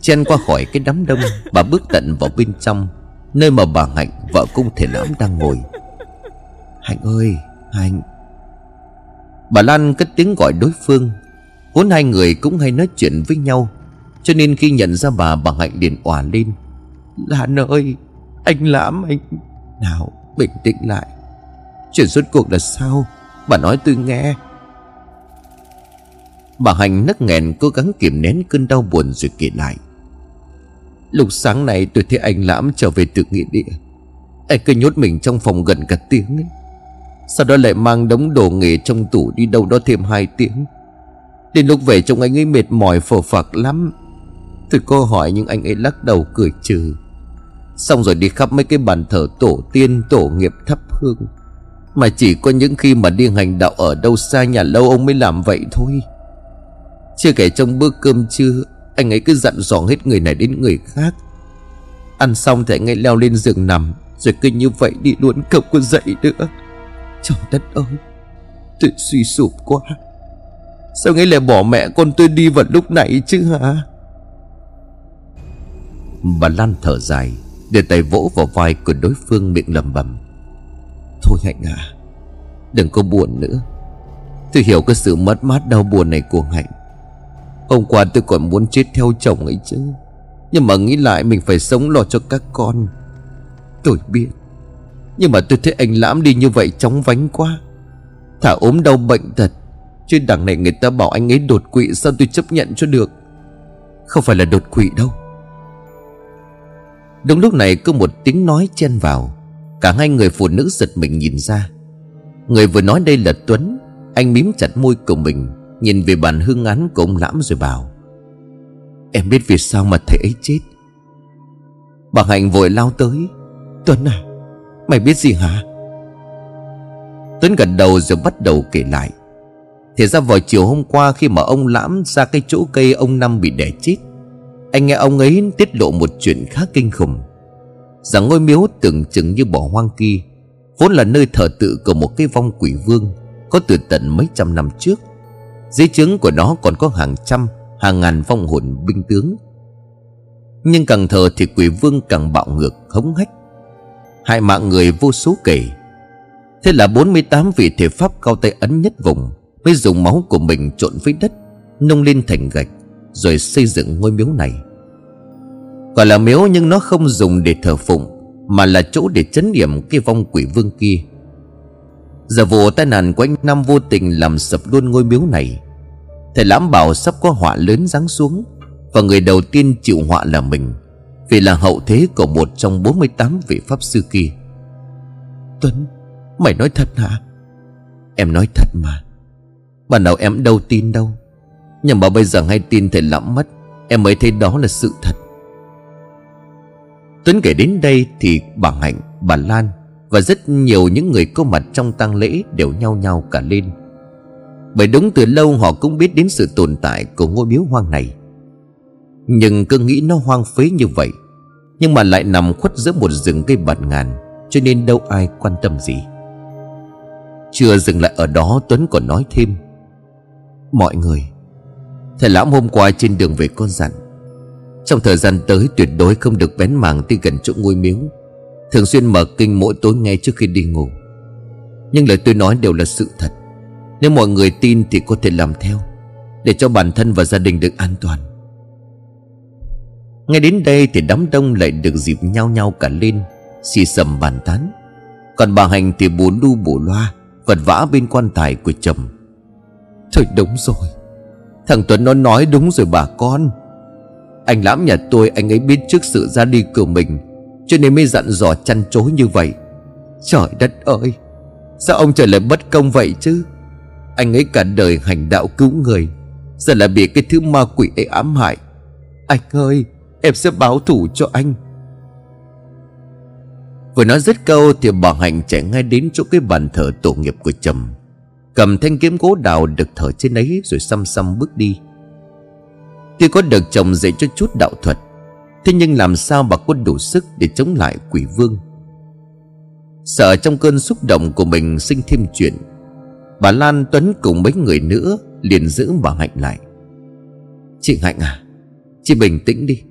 S1: Chen qua khỏi cái đám đông, Bà bước tận vào bên trong, Nơi mà bà Hạnh, vợ cung thể lãm đang ngồi. Hạnh ơi, Hạnh Bà Lan cất tiếng gọi đối phương. Vốn hai người cũng hay nói chuyện với nhau, Cho nên khi nhận ra bà bà Hạnh liền òa lên. Lan ơi, Anh lãm, anh Nào, bình tĩnh lại. Chuyện suốt cuộc là sao? Bà nói tôi nghe. Bà Hạnh nấc nghẹn, cố gắng kiềm nén cơn đau buồn rồi kể lại. Lúc sáng nay tôi thấy anh Lãm trở về từ nghĩa địa. Anh cứ nhốt mình trong phòng gần cả tiếng ấy. Sau đó lại mang đống đồ nghề trong tủ đi đâu đó thêm hai tiếng. Đến lúc về trông anh ấy mệt mỏi, phờ phạc lắm. Tôi cô hỏi nhưng anh ấy lắc đầu cười trừ. Xong rồi đi khắp mấy cái bàn thờ tổ tiên, tổ nghiệp thắp hương. Mà chỉ có những khi mà đi hành đạo ở đâu xa nhà lâu ông mới làm vậy thôi. Chưa kể trong bữa cơm trưa, Anh ấy cứ dặn dò hết người này đến người khác. Ăn xong thì anh ấy leo lên giường nằm, Rồi cứ như vậy đi luôn không có dậy nữa. Trời đất ơi Tôi suy sụp quá. Sao ấy lại bỏ mẹ con tôi đi vào lúc này chứ hả? Bà Lan thở dài Đưa tay vỗ vào vai của đối phương miệng lầm bầm. Thôi Hạnh à Đừng có buồn nữa. Tôi hiểu cái sự mất mát đau buồn này của Hạnh. Hôm qua tôi còn muốn chết theo chồng ấy chứ. Nhưng mà nghĩ lại mình phải sống lo cho các con. Tôi biết nhưng mà tôi thấy anh lãm đi như vậy chóng vánh quá. Thả ốm đau bệnh tật Chứ đằng này người ta bảo anh ấy đột quỵ, Sao tôi chấp nhận cho được? Không phải là đột quỵ đâu. Đúng lúc này có một tiếng nói chen vào. Cả hai người phụ nữ giật mình nhìn ra. Người vừa nói đây là Tuấn. Anh mím chặt môi của mình, Nhìn về bàn hương án của ông Lãm rồi bảo. Em biết vì sao mà thầy ấy chết? Bà Hạnh vội lao tới. Tuấn à Mày biết gì hả? Tuấn gật đầu rồi bắt đầu kể lại. Thì ra vào chiều hôm qua Khi mà ông Lãm ra cái chỗ cây ông Năm bị đẻ chết, Anh nghe ông ấy tiết lộ một chuyện khá kinh khủng. Rằng ngôi miếu tưởng chừng như bỏ hoang kia, Vốn là nơi thờ tự của một cái vong quỷ vương, Có từ tận mấy trăm năm trước. Dưới chứng của nó còn có hàng trăm, Hàng ngàn vong hồn binh tướng. Nhưng càng thờ thì quỷ vương càng bạo ngược, hống hách. Hại mạng người vô số kể. Thế là 48 vị thể pháp cao tay ấn nhất vùng Mới dùng máu của mình trộn với đất, Nung lên thành gạch, Rồi xây dựng ngôi miếu này. Gọi là miếu nhưng nó không dùng để thờ phụng, Mà là chỗ để chấn điểm cái vong quỷ vương kia. Giờ vụ tai nạn của anh Năm vô tình làm sập luôn ngôi miếu này. Thầy lãm bảo sắp có họa lớn giáng xuống, Và người đầu tiên chịu họa là mình. Vì là hậu thế của một trong 48 vị pháp sư kia. Tuấn Mày nói thật hả? Em nói thật mà. Bà nào em đâu tin đâu. Nhưng mà bây giờ hay tin thầy lắm mất Em mới thấy đó là sự thật. Tuấn kể đến đây thì bà Hạnh, bà Lan và rất nhiều những người có mặt trong tang lễ đều nhao nhao cả lên. Bởi đúng từ lâu họ cũng biết đến sự tồn tại của ngôi miếu hoang này. Nhưng cứ nghĩ nó hoang phế như vậy nhưng mà lại nằm khuất giữa một rừng cây bạt ngàn, Cho nên đâu ai quan tâm gì. Chưa dừng lại ở đó, Tuấn còn nói thêm. Mọi người, Thầy lãm hôm qua trên đường về con dặn, Trong thời gian tới tuyệt đối không được bén mảng tới gần chỗ ngôi miếu. Thường xuyên mở kinh mỗi tối ngay trước khi đi ngủ. Nhưng lời tôi nói đều là sự thật. Nếu mọi người tin thì có thể làm theo, Để cho bản thân và gia đình được an toàn. Ngay đến đây thì đám đông lại được dịp nhau nhau cả lên, Xì sầm bàn tán. Còn bà Hành thì bù lu bù loa, Vật vã bên quan tài của chồng. Thôi đúng rồi. Thằng Tuấn nó nói đúng rồi bà con. Anh lãm nhà tôi, anh ấy biết trước sự ra đi của mình, Cho nên mới dặn dò chăn chối như vậy. Trời đất ơi, Sao ông trời lại bất công vậy chứ? Anh ấy cả đời hành đạo cứu người, Giờ lại bị cái thứ ma quỷ ấy ám hại. Anh ơi Em sẽ báo thủ cho anh. Vừa nói dứt câu Thì bà Hạnh chạy ngay đến chỗ cái bàn thờ tổ nghiệp của chồng Cầm thanh kiếm gỗ đào được thở trên ấy Rồi xăm xăm bước đi. Tuy có được chồng dạy cho chút đạo thuật, Thế nhưng làm sao bà có đủ sức Để chống lại quỷ vương? Sợ trong cơn xúc động của mình sinh thêm chuyện, Bà Lan Tuấn cùng mấy người nữa liền giữ bà Hạnh lại. Chị Hạnh à Chị bình tĩnh đi.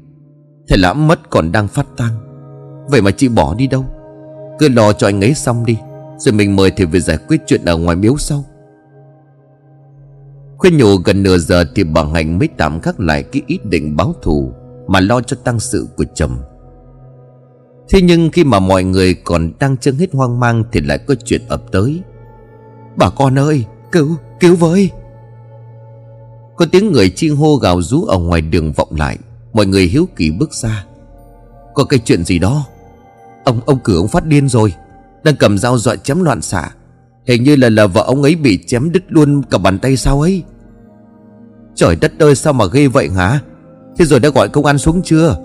S1: Thầy lãm mất còn đang phát tang. Vậy mà chị bỏ đi đâu? Cứ lo cho anh ấy xong đi, Rồi mình mời thầy về giải quyết chuyện ở ngoài miếu sau. Khuyên nhủ gần nửa giờ thì bà Hạnh mới tạm khắc lại cái ý định báo thù Mà lo cho tăng sự của chồng. Thế nhưng khi mà mọi người còn đang chân hết hoang mang Thì lại có chuyện ập tới. Bà con ơi, cứu cứu với. Có tiếng người chi hô gào rú ở ngoài đường vọng lại. Mọi người hiếu kỳ bước ra. Có cái chuyện gì đó? Ông ông cử ông phát điên rồi. Đang cầm dao dọa chém loạn xạ. Hình như là là vợ ông ấy bị chém đứt luôn cả bàn tay sao ấy. Trời đất ơi, sao mà ghê vậy hả? Thế rồi đã gọi công an xuống chưa?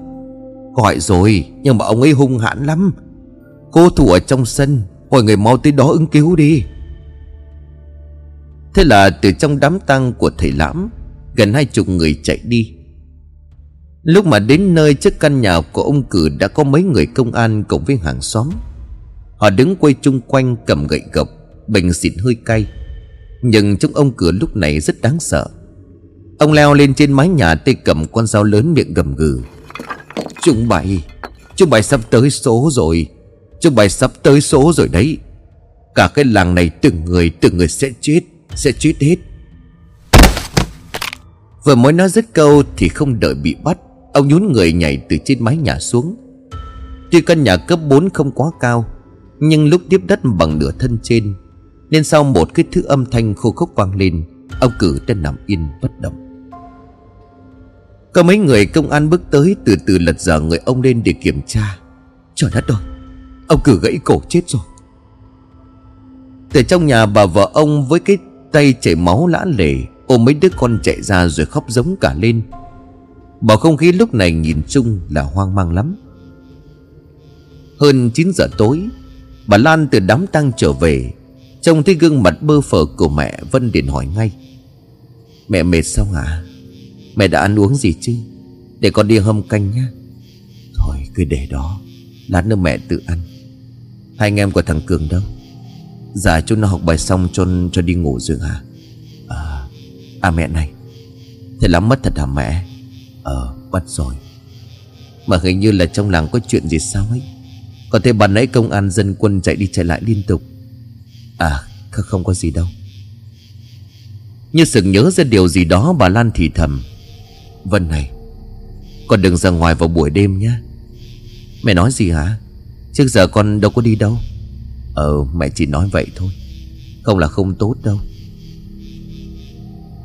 S1: Gọi rồi, Nhưng mà ông ấy hung hãn lắm. Cô thủ ở trong sân, Mọi người mau tới đó ứng cứu đi. Thế là từ trong đám tang của thầy lãm, Gần hai chục người chạy đi. Lúc mà đến nơi trước căn nhà của ông cử Đã có mấy người công an cùng với hàng xóm. Họ đứng quay chung quanh cầm gậy gộc, Bình xịt hơi cay. Nhưng trong ông cửa lúc này rất đáng sợ. Ông leo lên trên mái nhà tay cầm con dao lớn miệng gầm gừ. Chúng bày Chúng bày sắp tới số rồi, Chúng bày sắp tới số rồi đấy. Cả cái làng này từng người từng người sẽ chết Sẽ chết hết. Vừa mới nói dứt câu Thì không đợi bị bắt Ông nhún người nhảy từ trên mái nhà xuống. Tuy căn nhà cấp 4 không quá cao, Nhưng lúc tiếp đất bằng nửa thân trên, Nên sau một cái thứ âm thanh khô khốc vang lên, Ông cử đang nằm yên bất động. Có mấy người công an bước tới từ từ lật dở người ông lên để kiểm tra. Trời đất ơi, Ông cử gãy cổ chết rồi. Từ trong nhà bà vợ ông với cái tay chảy máu lã lề Ôm mấy đứa con chạy ra rồi khóc giống cả lên. Bầu không khí lúc này nhìn chung là hoang mang lắm. Hơn 9 giờ tối Bà Lan từ đám tang trở về Trông thấy gương mặt bơ phờ của mẹ Vân điện hỏi ngay. Mẹ mệt sao hả Mẹ đã ăn uống gì chứ? Để con đi hâm canh nhá. Thôi cứ để đó. Lát nữa mẹ tự ăn. Hai anh em của thằng Cường đâu? Dạ chúng nó học bài xong cho cho đi ngủ rồi hả? À, à mẹ này. Thế lắm mất thật hả mẹ? Ờ bắt rồi. Mà hình như là trong làng có chuyện gì sao ấy? Còn thể bạn nãy công an dân quân chạy đi chạy lại liên tục. À không có gì đâu. Như sực nhớ ra điều gì đó, bà Lan thì thầm. Vân này, Con đừng ra ngoài vào buổi đêm nhé. Mẹ nói gì hả? Trước giờ con đâu có đi đâu. Ờ mẹ chỉ nói vậy thôi. Không là không tốt đâu.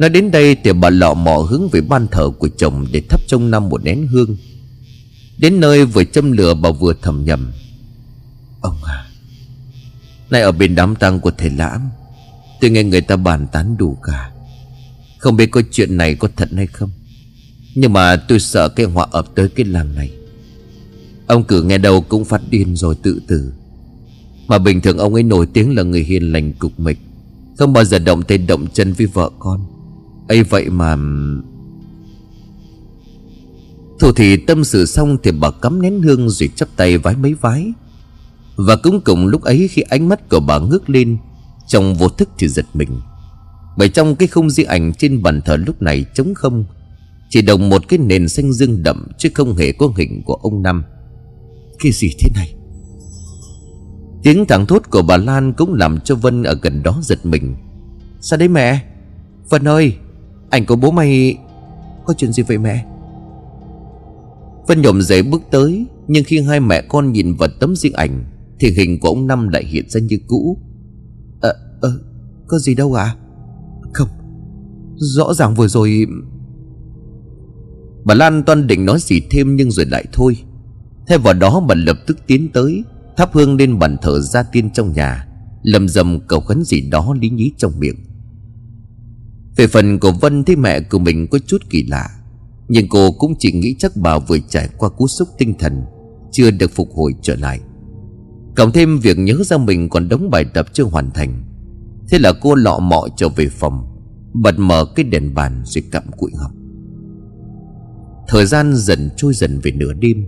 S1: Nói đến đây thì bà lọ mò hướng về ban thờ của chồng Để thắp trong năm một nén hương. Đến nơi vừa châm lửa bà vừa thầm nhầm. Ông à Này ở bên đám tang của thầy Lãm, Tôi nghe người ta bàn tán đủ cả. Không biết có chuyện này có thật hay không, nhưng mà tôi sợ cái họa ập tới cái làng này. Ông cử nghe đâu cũng phát điên rồi tự tử. Mà bình thường ông ấy nổi tiếng là người hiền lành cục mịch, Không bao giờ động tay động chân với vợ con ấy vậy mà Thủ thì tâm sự xong Thì bà cắm nén hương rồi chắp tay vái mấy vái. Và cũng cùng lúc ấy khi ánh mắt của bà ngước lên, Trong vô thức thì giật mình. Bởi trong cái không di ảnh trên bàn thờ lúc này trống không, chỉ đồng một cái nền xanh dương đậm Chứ không hề có hình của ông Năm Cái gì thế này? Tiếng thẳng thốt của bà Lan Cũng làm cho Vân ở gần đó giật mình. Sao đấy mẹ? Vân ơi! Anh của bố mày Có chuyện gì vậy mẹ? Vân nhổm dậy bước tới Nhưng khi hai mẹ con nhìn vào tấm riêng ảnh Thì hình của ông Năm lại hiện ra như cũ. Ờ, ờ, có gì đâu à Không Rõ ràng vừa rồi Bà Lan toan định nói gì thêm nhưng rồi lại thôi. Thay vào đó bà lập tức tiến tới Thắp hương lên bàn thờ gia tiên trong nhà Lầm rầm cầu khấn gì đó lý nhí trong miệng. Về phần của Vân thấy mẹ của mình có chút kỳ lạ. Nhưng cô cũng chỉ nghĩ chắc bà vừa trải qua cú sốc tinh thần, Chưa được phục hồi trở lại. Cộng thêm việc nhớ ra mình còn đóng bài tập chưa hoàn thành, Thế là cô lọ mọ trở về phòng, Bật mở cái đèn bàn rồi cặm cụi học. Thời gian dần trôi dần về nửa đêm.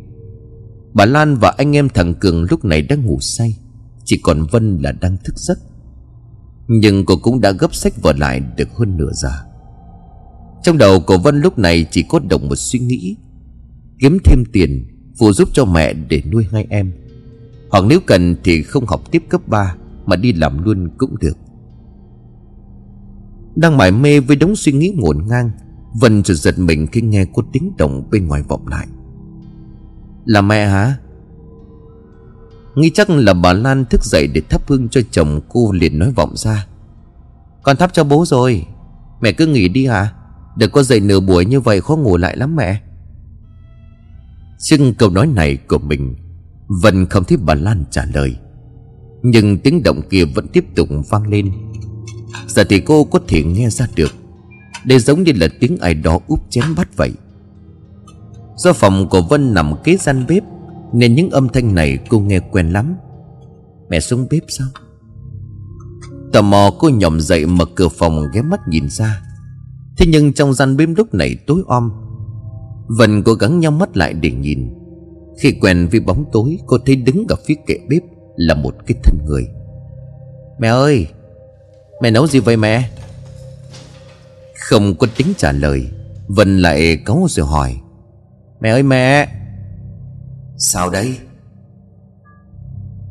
S1: Bà Lan và anh em thằng Cường lúc này đang ngủ say, Chỉ còn Vân là đang thức giấc. Nhưng cô cũng đã gấp sách vở lại được hơn nửa giờ. Trong đầu cô Vân lúc này chỉ có động một suy nghĩ. Kiếm thêm tiền, Phụ giúp cho mẹ để nuôi hai em. Hoặc nếu cần thì không học tiếp cấp 3 Mà đi làm luôn cũng được. Đang mải mê với đống suy nghĩ ngổn ngang, Vân chợt giật mình khi nghe có tiếng động bên ngoài vọng lại. Là mẹ hả? Nghĩ chắc là bà Lan thức dậy để thắp hương cho chồng cô liền nói vọng ra. Con thắp cho bố rồi. Mẹ cứ nghỉ đi hả? Đừng có dậy nửa buổi như vậy khó ngủ lại lắm mẹ. Chưng câu nói này của mình Vân không thấy bà Lan trả lời. Nhưng tiếng động kia vẫn tiếp tục vang lên. Giờ thì cô có thể nghe ra được, đây giống như là tiếng ai đó úp chén bát vậy. Do phòng của Vân nằm kế gian bếp nên những âm thanh này, cô nghe quen lắm. Mẹ xuống bếp sao? Tò mò, cô nhòm dậy mở cửa phòng, ghé mắt nhìn ra. Thế nhưng trong gian bếp lúc này tối om. Vân cố gắng nhắm mắt lại để nhìn. Khi quen với bóng tối, Cô thấy đứng ở phía kệ bếp Là một cái thân người. Mẹ ơi, Mẹ nấu gì vậy mẹ? Không có tính trả lời, Vân lại cáu rồi hỏi. Mẹ ơi mẹ Sao đây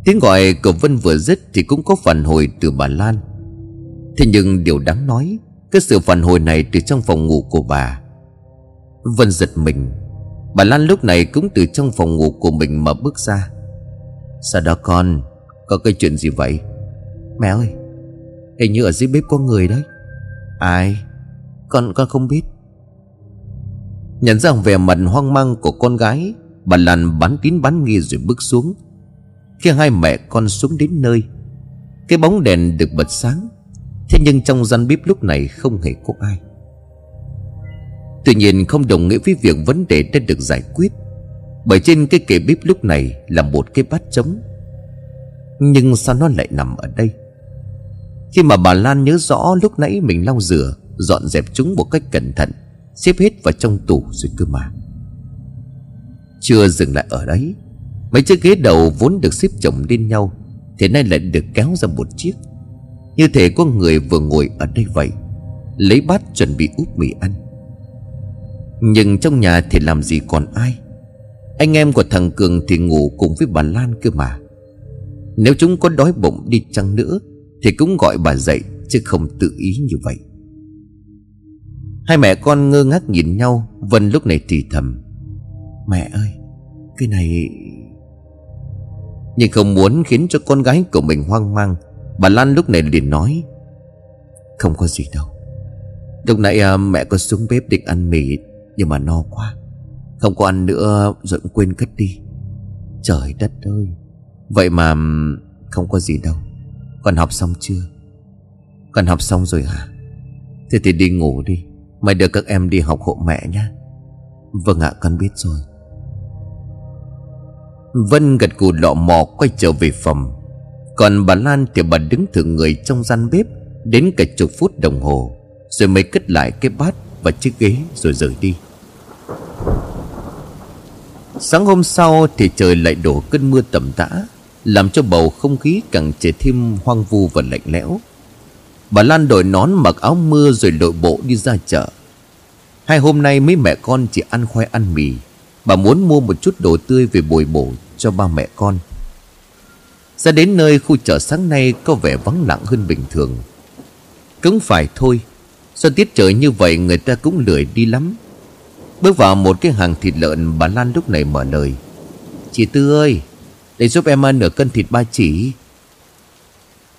S1: Tiếng gọi của Vân vừa dứt Thì cũng có phản hồi từ bà Lan. Thế nhưng điều đáng nói, Cái sự phản hồi này từ trong phòng ngủ của bà. Vân giật mình. Bà Lan lúc này cũng từ trong phòng ngủ của mình mà bước ra. Sao đó con? Có cái chuyện gì vậy? Mẹ ơi, Hình như ở dưới bếp có người đấy. Ai? Con con không biết. Nhận ra vẻ mặt hoang mang của con gái Bà Lan bán tín bán nghi rồi bước xuống. Khi hai mẹ con xuống đến nơi, Cái bóng đèn được bật sáng. Thế nhưng trong gian bếp lúc này không hề có ai. Tuy nhiên không đồng nghĩa với việc vấn đề đã được giải quyết, Bởi trên cái kệ bếp lúc này là một cái bát trống. Nhưng sao nó lại nằm ở đây? Khi mà bà Lan nhớ rõ lúc nãy mình lau rửa, Dọn dẹp chúng một cách cẩn thận, Xếp hết vào trong tủ rồi cơ mà. Chưa dừng lại ở đấy. Mấy chiếc ghế đầu vốn được xếp chồng lên nhau Thế nay lại được kéo ra một chiếc. Như thể có người vừa ngồi ở đây vậy, Lấy bát chuẩn bị úp mì ăn. Nhưng trong nhà thì làm gì còn ai? Anh em của thằng Cường thì ngủ cùng với bà Lan cơ mà. Nếu chúng có đói bụng đi chăng nữa, Thì cũng gọi bà dậy, Chứ không tự ý như vậy. Hai mẹ con ngơ ngác nhìn nhau, Vân lúc này thì thầm. Mẹ ơi Cái này Nhưng không muốn khiến cho con gái của mình hoang mang Bà Lan lúc này liền nói Không có gì đâu. Lúc nãy à, mẹ có xuống bếp định ăn mì Nhưng mà no quá. Không có ăn nữa rồi cũng quên cất đi. Trời đất ơi! Vậy mà không có gì đâu. Con học xong chưa? Con học xong rồi hả? Thế thì đi ngủ đi. Mày đưa các em đi học hộ mẹ nhé Vâng ạ con biết rồi. Vân gật cù lọ mò quay trở về phòng. Còn bà Lan thì bà đứng thử người trong gian bếp, Đến cả chục phút đồng hồ, Rồi mới cất lại cái bát và chiếc ghế rồi rời đi. Sáng hôm sau thì trời lại đổ cơn mưa tầm tã, Làm cho bầu không khí càng trở thêm hoang vu và lạnh lẽo. Bà Lan đội nón mặc áo mưa rồi đội bộ đi ra chợ. Hai hôm nay mấy mẹ con chỉ ăn khoai ăn mì Bà muốn mua một chút đồ tươi về bồi bổ cho ba mẹ con. Ra đến nơi khu chợ sáng nay có vẻ vắng lặng hơn bình thường. Cũng phải thôi. Do tiết trời như vậy người ta cũng lười đi lắm. Bước vào một cái hàng thịt lợn bà Lan lúc này mở lời. Chị Tư ơi, Để giúp em ăn nửa cân thịt ba chỉ.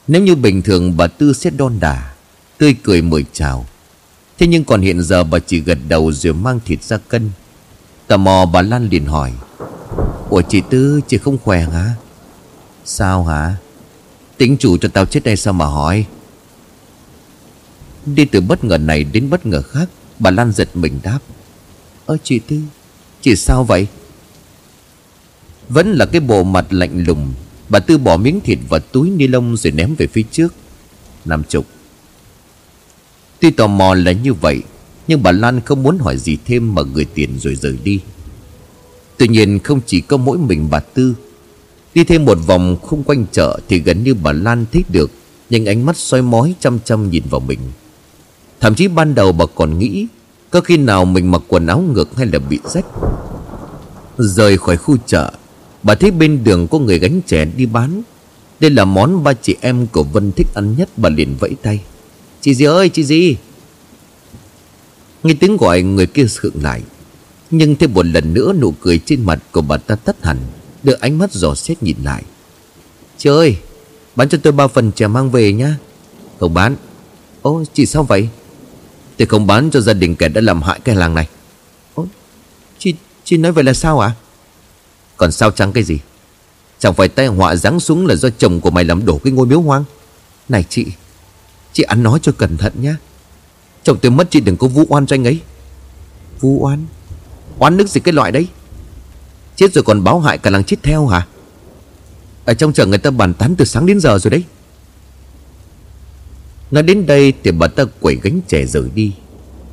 S1: Nếu như bình thường bà Tư sẽ đon đà, Tươi cười mời chào. Thế nhưng còn hiện giờ bà chỉ gật đầu rồi mang thịt ra cân. Tò mò bà Lan liền hỏi, Ủa chị Tư, chị không khỏe hả? Sao hả? Tính chủ cho tao chết đây sao mà hỏi? Đi từ bất ngờ này đến bất ngờ khác, Bà Lan giật mình đáp, Ơ chị Tư, Chị sao vậy? Vẫn là cái bộ mặt lạnh lùng, Bà Tư bỏ miếng thịt vào túi ni lông rồi ném về phía trước. Năm chục, Tuy tò mò là như vậy nhưng bà Lan không muốn hỏi gì thêm mà gửi tiền rồi rời đi. Tuy nhiên không chỉ có mỗi mình bà Tư. Đi thêm một vòng khung quanh chợ Thì gần như bà Lan thấy được, nhưng ánh mắt soi mói chăm chăm nhìn vào mình. Thậm chí ban đầu bà còn nghĩ Có khi nào mình mặc quần áo ngược hay là bị rách. Rời khỏi khu chợ, Bà thấy bên đường có người gánh trẻ đi bán. Đây là món ba chị em của Vân thích ăn nhất, Bà liền vẫy tay. Chị gì ơi, chị gì? Nghe tiếng gọi người kia sượng lại. Nhưng thêm một lần nữa nụ cười trên mặt của bà ta tắt hẳn Đưa ánh mắt dò xét nhìn lại. Chị ơi Bán cho tôi ba phần chè mang về nhá. Không bán. Ô chị sao vậy? Tôi không bán cho gia đình kẻ đã làm hại cái làng này. Ô Chị, chị nói vậy là sao ạ? À? Còn sao chăng cái gì? Chẳng phải tai họa giáng xuống là do chồng của mày làm đổ cái ngôi miếu hoang. Này chị Chị ăn nói cho cẩn thận nhá. Chồng tôi mất chị đừng có vu oan cho anh ấy. Vu oan? Oan nước gì cái loại đấy? Chết rồi còn báo hại cả làng chết theo hả? Ở trong chợ người ta bàn tán từ sáng đến giờ rồi đấy. Nói đến đây thì bà ta quẩy gánh trẻ rời đi.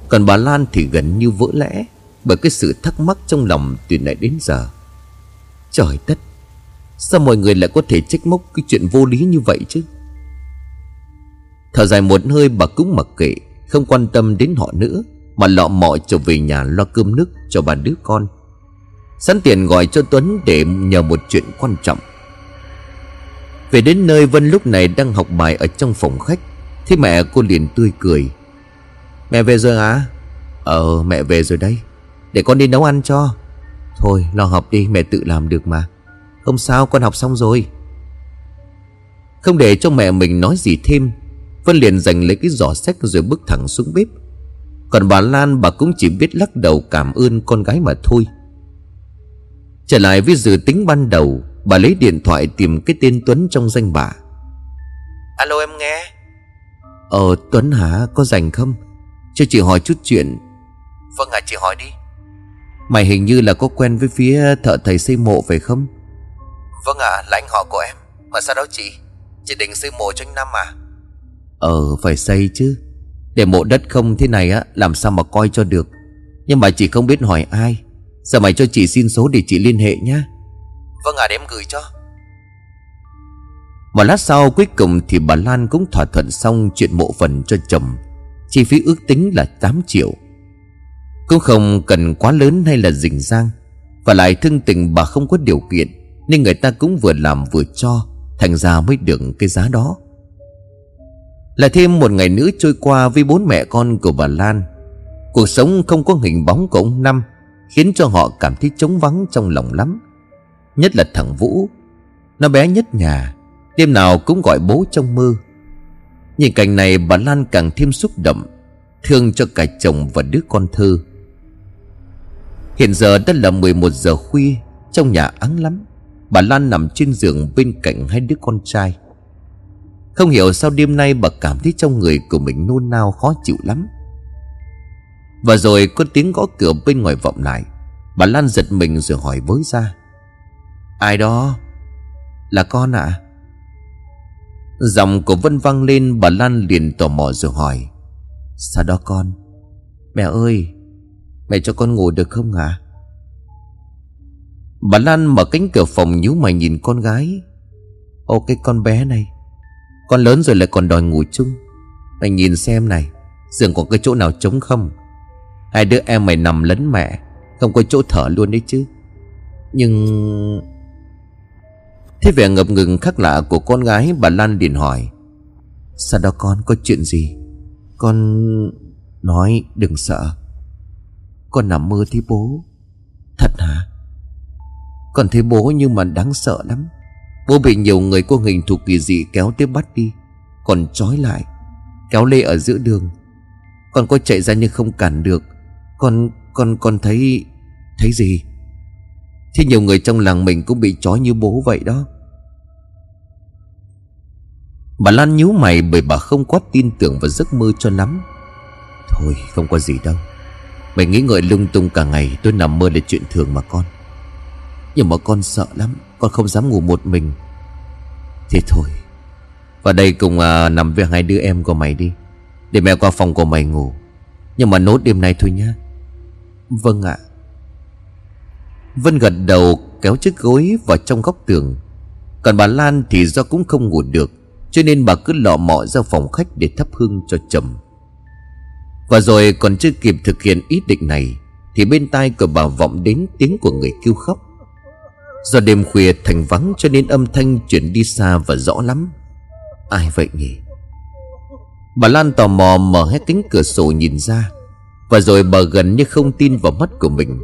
S1: Còn bà Lan thì gần như vỡ lẽ Bởi cái sự thắc mắc trong lòng từ nãy đến giờ. Trời đất Sao mọi người lại có thể trách móc cái chuyện vô lý như vậy chứ? Thở dài một hơi bà cũng mặc kệ không quan tâm đến họ nữa, Mà lọ mọ trở về nhà lo cơm nước cho bà đứa con. Sẵn tiền gọi cho Tuấn để nhờ một chuyện quan trọng. Về đến nơi Vân lúc này đang học bài ở trong phòng khách, thì mẹ cô liền tươi cười. Mẹ về rồi à Ờ mẹ về rồi đây Để con đi nấu ăn cho. Thôi, lo học đi, mẹ tự làm được mà. Không sao con học xong rồi. Không để cho mẹ mình nói gì thêm Vân liền giành lấy cái giỏ sách rồi bước thẳng xuống bếp. Còn bà Lan bà cũng chỉ biết lắc đầu cảm ơn con gái mà thôi. Trở lại với dự tính ban đầu Bà lấy điện thoại tìm cái tên Tuấn trong danh bạ. Alo em nghe. Ờ Tuấn hả? Có rảnh không? Cho chị hỏi chút chuyện. Vâng ạ à, chị hỏi đi. Mày hình như là có quen với phía thợ thầy xây mộ phải không? Vâng ạ à, là anh họ của em. Mà sao đó chị? Chị định xây mộ cho anh Năm à Ờ phải xây chứ. Để mộ đất không thế này á Làm sao mà coi cho được. Nhưng mà chị không biết hỏi ai. Giờ mày cho chị xin số để chị liên hệ nhá. Vâng ạ à, để em gửi cho. Một lát sau cuối cùng thì bà Lan cũng thỏa thuận xong chuyện mộ phần cho chồng. Chi phí ước tính là 8 triệu. Cũng không cần quá lớn hay là rình rang. Và lại thương tình bà không có điều kiện Nên người ta cũng vừa làm vừa cho Thành ra mới được cái giá đó lại thêm một ngày nữa trôi qua với bốn mẹ con của bà Lan. Cuộc sống không có hình bóng của ông Năm, Khiến cho họ cảm thấy trống vắng trong lòng lắm. Nhất là thằng Vũ. Nó bé nhất nhà, Đêm nào cũng gọi bố trong mơ. Nhìn cảnh này, bà Lan càng thêm xúc động, Thương cho cả chồng và đứa con thơ. Hiện giờ đã là 11 giờ khuya, Trong nhà ắng lắm. Bà Lan nằm trên giường bên cạnh hai đứa con trai. Không hiểu sao đêm nay bà cảm thấy trong người của mình nôn nao khó chịu lắm. Và rồi có tiếng gõ cửa bên ngoài vọng lại. Bà Lan giật mình rồi hỏi với ra. Ai đó? Là con ạ. À? Giọng của Vân vang lên, Bà Lan liền tò mò rồi hỏi. Sao đó con? Mẹ ơi, Mẹ cho con ngủ được không ạ? À? Bà Lan mở cánh cửa phòng nhíu mày nhìn con gái. Ô, cái con bé này. Con lớn rồi lại còn đòi ngủ chung. Mày nhìn xem này, Giường có cái chỗ nào trống không? Hai đứa em mày nằm lấn mẹ, Không có chỗ thở luôn đấy chứ. Nhưng Thế vẻ ngập ngừng khác lạ của con gái Bà Lan liền hỏi, Sao đó con, có chuyện gì? Con Nói đừng sợ. Con nằm mơ thấy bố. Thật hả? Con thấy bố nhưng mà đáng sợ lắm. Bố bị nhiều người có hình thù kỳ dị kéo tới bắt đi Còn trói lại Kéo lê ở giữa đường. Con có chạy ra nhưng không cản được. Con, con, con thấy, thấy gì? Thì nhiều người trong làng mình cũng bị trói như bố vậy đó. Bà Lan nhíu mày bởi bà không quá tin tưởng vào giấc mơ cho lắm. Thôi không có gì đâu. Mày nghĩ ngợi lung tung cả ngày Tôi nằm mơ là chuyện thường mà con. Nhưng mà con sợ lắm. Con không dám ngủ một mình. Thế thôi. Vào đây cùng à, nằm với hai đứa em của mày đi. Để mẹ qua phòng của mày ngủ. Nhưng mà nốt đêm nay thôi nhá. Vâng ạ. Vân gật đầu kéo chiếc gối vào trong góc tường. Còn bà Lan thì do cũng không ngủ được Cho nên bà cứ lọ mọ ra phòng khách để thắp hương cho chồng. Và rồi còn chưa kịp thực hiện ý định này Thì bên tai của bà vọng đến tiếng của người kêu khóc. Do đêm khuya thành vắng cho nên âm thanh chuyển đi xa và rõ lắm. Ai vậy nhỉ? Bà Lan tò mò mở hết cánh cửa sổ nhìn ra. Và rồi bà gần như không tin vào mắt của mình.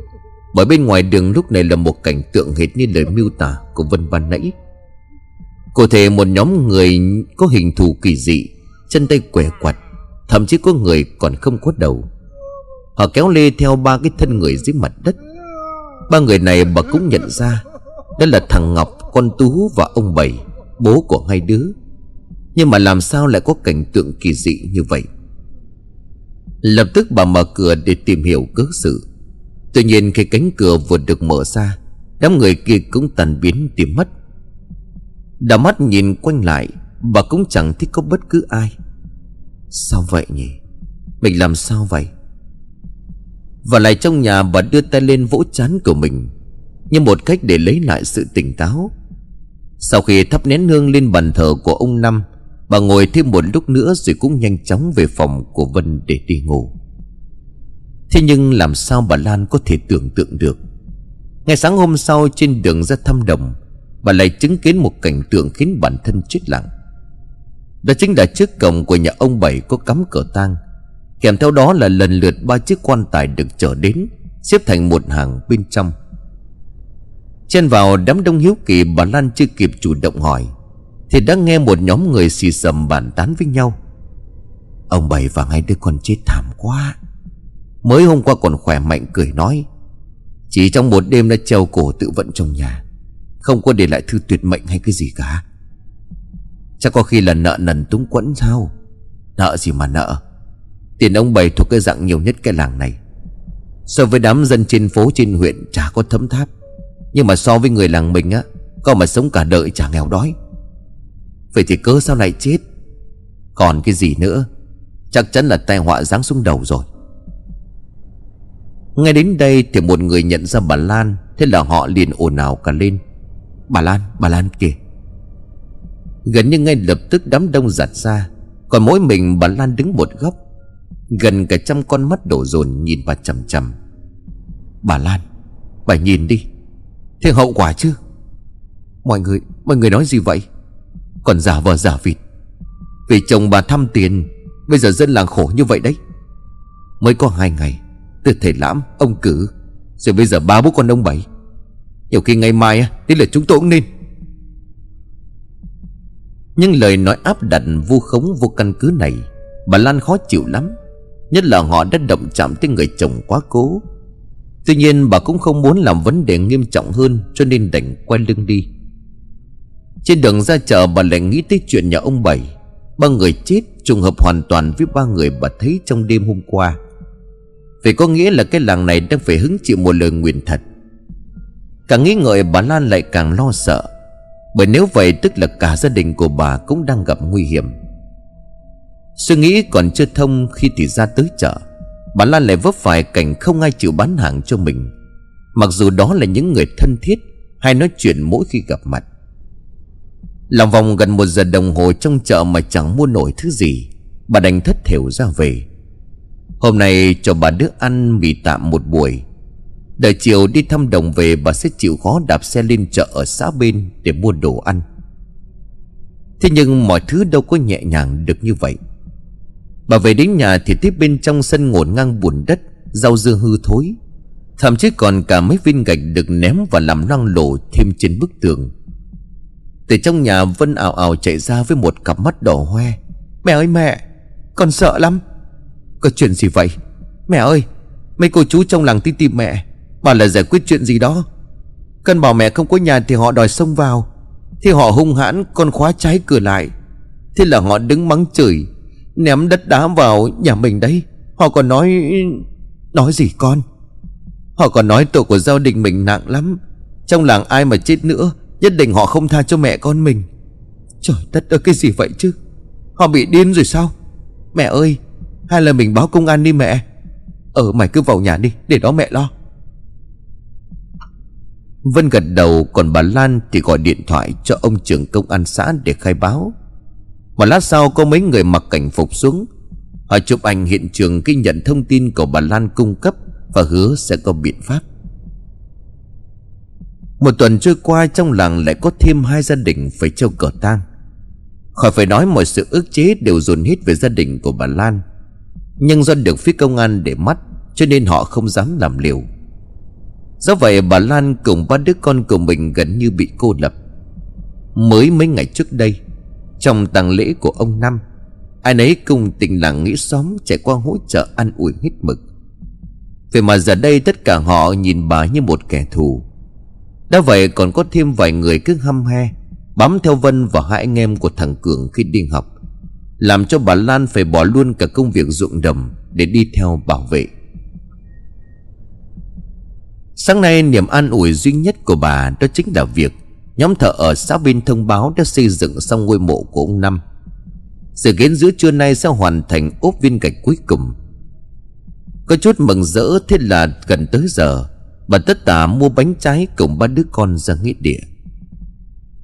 S1: Bởi bên ngoài đường lúc này là một cảnh tượng hệt như lời miêu tả của Vân ban nãy. Cụ thể một nhóm người có hình thù kỳ dị, Chân tay quẻ quặt, Thậm chí có người còn không có đầu. Họ kéo lê theo ba cái thân người dưới mặt đất. Ba người này bà cũng nhận ra đó là thằng Ngọc, Con Tú và ông Bảy, Bố của hai đứa. Nhưng mà làm sao lại có cảnh tượng kỳ dị như vậy? Lập tức bà mở cửa để tìm hiểu cớ sự. Tuy nhiên khi cánh cửa vừa được mở ra, Đám người kia cũng tàn biến tìm mất. Đã mắt nhìn quanh lại, Bà cũng chẳng thích có bất cứ ai. Sao vậy nhỉ? Mình làm sao vậy? Và lại trong nhà bà đưa tay lên vỗ chán của mình như một cách để lấy lại sự tỉnh táo. Sau khi thắp nén hương lên bàn thờ của ông Năm, Bà ngồi thêm một lúc nữa rồi cũng nhanh chóng về phòng của Vân để đi ngủ. Thế nhưng làm sao bà Lan có thể tưởng tượng được? Ngày sáng hôm sau trên đường ra thăm đồng, Bà lại chứng kiến một cảnh tượng khiến bản thân chết lặng. Đó chính là trước cổng của nhà ông Bảy có cắm cờ tang. Kèm theo đó là lần lượt ba chiếc quan tài được chở đến, Xếp thành một hàng bên trong. Chen vào đám đông hiếu kỳ bà Lan chưa kịp chủ động hỏi, Thì đã nghe một nhóm người xì xầm bàn tán với nhau. Ông Bảy và hai đứa con chết thảm quá. Mới hôm qua còn khỏe mạnh cười nói, Chỉ trong một đêm đã treo cổ tự vận trong nhà, Không có để lại thư tuyệt mệnh hay cái gì cả. Chắc có khi là nợ nần túng quẫn sao? Nợ gì mà nợ? Tiền ông Bảy thuộc cái dạng nhiều nhất cái làng này. So với đám dân trên phố trên huyện chả có thấm tháp nhưng mà so với người làng mình á con mà sống cả đời chả nghèo đói. Vậy thì cớ sao lại chết? Còn cái gì nữa? Chắc chắn là tai họa giáng xuống đầu rồi. Ngay đến đây thì một người nhận ra bà Lan Thế là họ liền ồn ào cả lên. Bà Lan, bà Lan kìa. Gần như ngay lập tức đám đông giặt ra Còn mỗi mình bà Lan đứng một góc Gần cả trăm con mắt đổ dồn nhìn bà chầm chầm Bà Lan Bà nhìn đi. Thế hậu quả chứ? Mọi người Mọi người nói gì vậy? Còn giả vờ giả vịt. Vì chồng bà thăm tiền, Bây giờ dân làng khổ như vậy đấy. Mới có hai ngày, Từ thầy lãm, Ông cử, Rồi bây giờ ba bố con ông bảy. Nhiều khi ngày mai Thế là chúng tôi cũng nên. Nhưng lời nói áp đặt vu khống vô căn cứ này, Bà Lan khó chịu lắm. Nhất là họ đã động chạm tới người chồng quá cố. Tuy nhiên bà cũng không muốn làm vấn đề nghiêm trọng hơn, Cho nên đành quay lưng đi. Trên đường ra chợ, bà lại nghĩ tới chuyện nhà ông Bảy. Ba người chết, trùng hợp hoàn toàn với ba người bà thấy trong đêm hôm qua. Vậy có nghĩa là cái làng này đang phải hứng chịu một lời nguyền thật. Càng nghĩ ngợi, bà Lan lại càng lo sợ. Bởi nếu vậy, tức là cả gia đình của bà cũng đang gặp nguy hiểm. Suy nghĩ còn chưa thông khi thì ra tới chợ. Bà Lan lại vấp phải cảnh không ai chịu bán hàng cho mình. Mặc dù đó là những người thân thiết Hay nói chuyện mỗi khi gặp mặt. Lòng vòng gần một giờ đồng hồ trong chợ mà chẳng mua nổi thứ gì, Bà đành thất thểu ra về. Hôm nay cho bà đứa ăn mì tạm một buổi. Đợi chiều đi thăm đồng về, bà sẽ chịu khó đạp xe lên chợ ở xã bên để mua đồ ăn. Thế nhưng mọi thứ đâu có nhẹ nhàng được như vậy. Bà về đến nhà thì tiếp bên trong sân ngổn ngang bùn đất, Rau dưa hư thối. Thậm chí còn cả mấy viên gạch được ném và làm loang lổ thêm trên bức tường. Từ trong nhà, Vân ảo ảo chạy ra với một cặp mắt đỏ hoe. Mẹ ơi mẹ, Con sợ lắm. Có chuyện gì vậy? Mẹ ơi, Mấy cô chú trong làng đi tìm mẹ, Bảo là giải quyết chuyện gì đó.
S2: Cần bảo mẹ không có nhà thì họ đòi xông vào. Thì họ hung hãn, con khóa trái cửa lại. Thế là họ đứng mắng chửi. Ném đất đá vào nhà mình đấy. Họ còn nói Nói gì con? Họ còn nói tội của gia đình mình nặng lắm. Trong làng ai mà chết nữa, Nhất định họ không tha cho mẹ con mình. Trời đất ơi, cái gì vậy chứ? Họ bị điên rồi sao? Mẹ ơi, Hay là mình báo công an đi mẹ? Ờ mày cứ vào nhà đi, Để đó mẹ lo.
S1: Vân gật đầu, Còn bà Lan thì gọi điện thoại cho ông trưởng công an xã để khai báo. Một lát sau có mấy người mặc cảnh phục xuống. Họ chụp ảnh hiện trường ghi nhận thông tin của bà Lan cung cấp Và hứa sẽ có biện pháp. Một tuần trôi qua trong làng lại có thêm hai gia đình phải treo cờ tang. Khỏi phải nói mọi sự ức chế đều dồn hết về gia đình của bà Lan. Nhưng do được phía công an để mắt, Cho nên họ không dám làm liều. Do vậy, bà Lan cùng ba đứa con của mình gần như bị cô lập. Mới mấy ngày trước đây trong tang lễ của ông Năm, Ai nấy cùng tình làng nghĩ xóm chạy qua hỗ trợ ăn ủi hết mực. Vậy mà giờ đây tất cả họ nhìn bà như một kẻ thù. Đã vậy còn có thêm vài người cứ hăm he, Bám theo Vân và hai anh em của thằng Cường khi đi học, Làm cho bà Lan phải bỏ luôn cả công việc ruộng đồng Để đi theo bảo vệ. Sáng nay niềm an ủi duy nhất của bà Đó chính là việc Nhóm thợ ở xã bên thông báo đã xây dựng xong ngôi mộ của ông Năm. Dự kiến giữa trưa nay sẽ hoàn thành ốp viên gạch cuối cùng. Có chút mừng rỡ thế là gần tới giờ Bà tất tả mua bánh trái cùng ba đứa con ra nghĩa địa.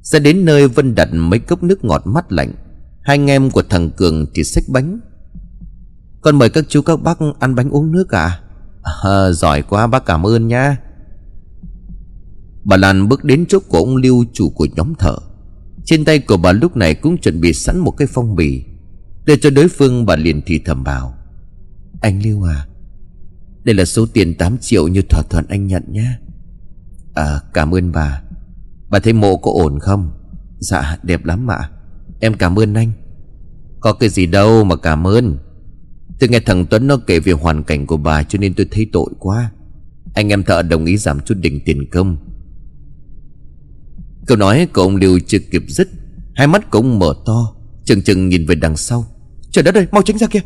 S1: Ra đến nơi Vân đặt mấy cốc nước ngọt mát lạnh. Hai anh em của thằng Cường thì xách bánh. Con mời các chú các bác ăn bánh uống nước à, à Giỏi quá bác cảm ơn nha Bà Lan bước đến chỗ của ông Lưu, chủ của nhóm thợ. Trên tay của bà lúc này cũng chuẩn bị sẵn một cái phong bì. Để cho đối phương, bà liền thì thầm bảo, Anh Lưu à Đây là số tiền 8 triệu như thỏa thuận anh nhận nhé. À cảm ơn bà. Bà thấy mộ có ổn không? Dạ đẹp lắm ạ. Em cảm ơn anh. Có cái gì đâu mà cảm ơn. Tôi nghe thằng Tuấn nó kể về hoàn cảnh của bà Cho nên tôi thấy tội quá. Anh em thợ đồng ý giảm chút đỉnh tiền công. Câu nói của ông Lưu chưa kịp dứt, Hai mắt của ông mở to, Chừng chừng nhìn về đằng sau. Trời đất ơi, mau tránh ra kia.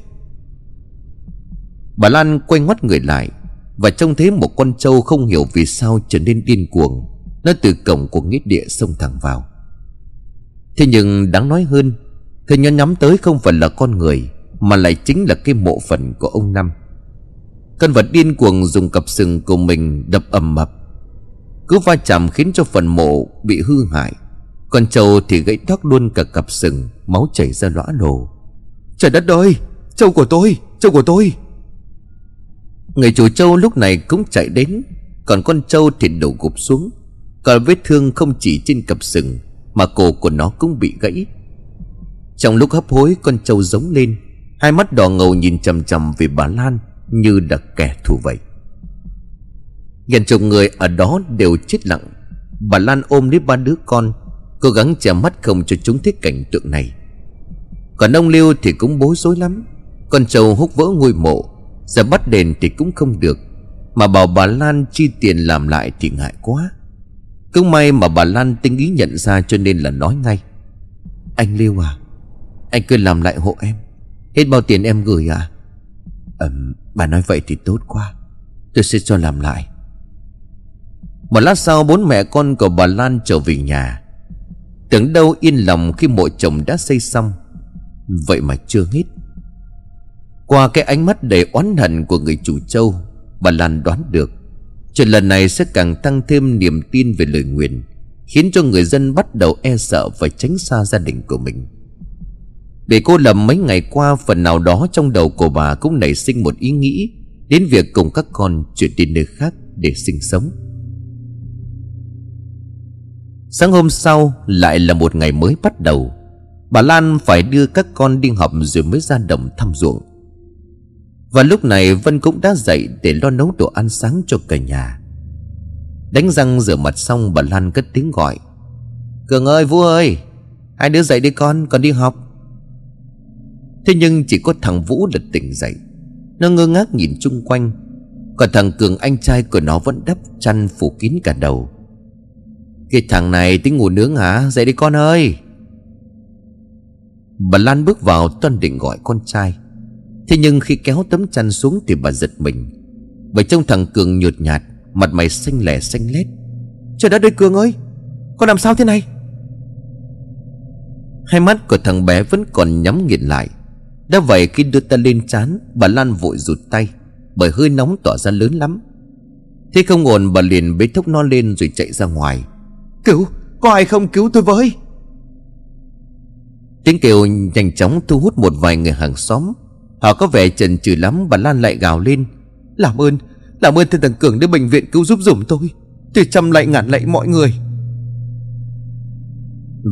S1: Bà Lan quay ngoắt người lại, Và trông thấy một con trâu không hiểu vì sao trở nên điên cuồng, nó từ cổng của nghĩa địa xông thẳng vào. Thế nhưng đáng nói hơn Thứ nó nhắm tới không phải là con người, Mà lại chính là cái mộ phần của ông Năm. Con vật điên cuồng dùng cặp sừng của mình đập ầm ập cứ va chạm khiến cho phần mộ bị hư hại. Con trâu thì gãy thoát luôn cả cặp sừng, Máu chảy ra lõa lồ.
S2: Trời đất ơi! Trâu của tôi! Trâu của tôi!
S1: Người chủ trâu lúc này cũng chạy đến, Còn con trâu thì đổ gục xuống. Còn vết thương không chỉ trên cặp sừng, Mà cổ của nó cũng bị gãy. Trong lúc hấp hối, con trâu giống lên. Hai mắt đỏ ngầu nhìn chầm chầm về bà Lan, Như là kẻ thù vậy. Gần chục người ở đó đều chết lặng. Bà Lan ôm lấy ba đứa con, Cố gắng che mắt không cho chúng thấy cảnh tượng này. Còn ông Lưu thì cũng bối rối lắm. Con trâu hút vỡ ngôi mộ, Giờ bắt đền thì cũng không được. Mà bảo bà Lan chi tiền làm lại thì ngại quá. Cũng may mà bà Lan tinh ý nhận ra cho nên là nói ngay. Anh Lưu à Anh cứ làm lại hộ em. Hết bao tiền em gửi à? Ừm, bà nói vậy thì tốt quá. Tôi sẽ cho làm lại. Một lát sau bốn mẹ con của bà Lan trở về nhà. Tưởng đâu yên lòng khi mộ chồng đã xây xong. Vậy mà chưa hết. Qua cái ánh mắt đầy oán hận của người chủ châu, Bà Lan đoán được, Chuyện lần này sẽ càng tăng thêm niềm tin về lời nguyền Khiến cho người dân bắt đầu e sợ và tránh xa gia đình của mình. Để cô lầm mấy ngày qua, phần nào đó trong đầu của bà cũng nảy sinh một ý nghĩ Đến việc cùng các con chuyển đi nơi khác để sinh sống. Sáng hôm sau lại là một ngày mới bắt đầu. Bà Lan phải đưa các con đi học rồi mới ra đồng thăm ruộng. Và lúc này Vân cũng đã dậy để lo nấu đồ ăn sáng cho cả nhà. Đánh răng rửa mặt xong, bà Lan cất tiếng gọi. Cường ơi Vũ ơi, Hai đứa dậy đi con còn đi học. Thế nhưng chỉ có thằng Vũ là tỉnh dậy. Nó ngơ ngác nhìn chung quanh. Còn thằng Cường, anh trai của nó vẫn đắp chăn phủ kín cả đầu.
S2: Cái thằng này tính ngủ nướng hả? Dậy đi con ơi.
S1: Bà Lan bước vào toan định gọi con trai. Thế nhưng khi kéo tấm chăn xuống Thì bà giật mình. Bởi trông thằng Cường nhột nhạt, Mặt mày xanh lẻ xanh lét.
S2: Trời đất ơi Cường ơi, Con làm sao thế này?
S1: Hai mắt của thằng bé vẫn còn nhắm nghiền lại. Đã vậy khi đưa ta lên chán Bà Lan vội rụt tay, Bởi hơi nóng tỏa ra lớn lắm. Thế không ổn, bà liền bế thốc nó lên rồi chạy ra ngoài.
S2: Cứu Có ai không cứu tôi với?
S1: Tiếng kêu nhanh chóng thu hút một vài người hàng xóm. Họ có vẻ chần chừ lắm Bà Lan lại gào lên.
S2: Làm ơn Làm ơn thầy thằng Cường đến bệnh viện cứu giúp dùm tôi. Tôi chăm lại ngàn lạy mọi người.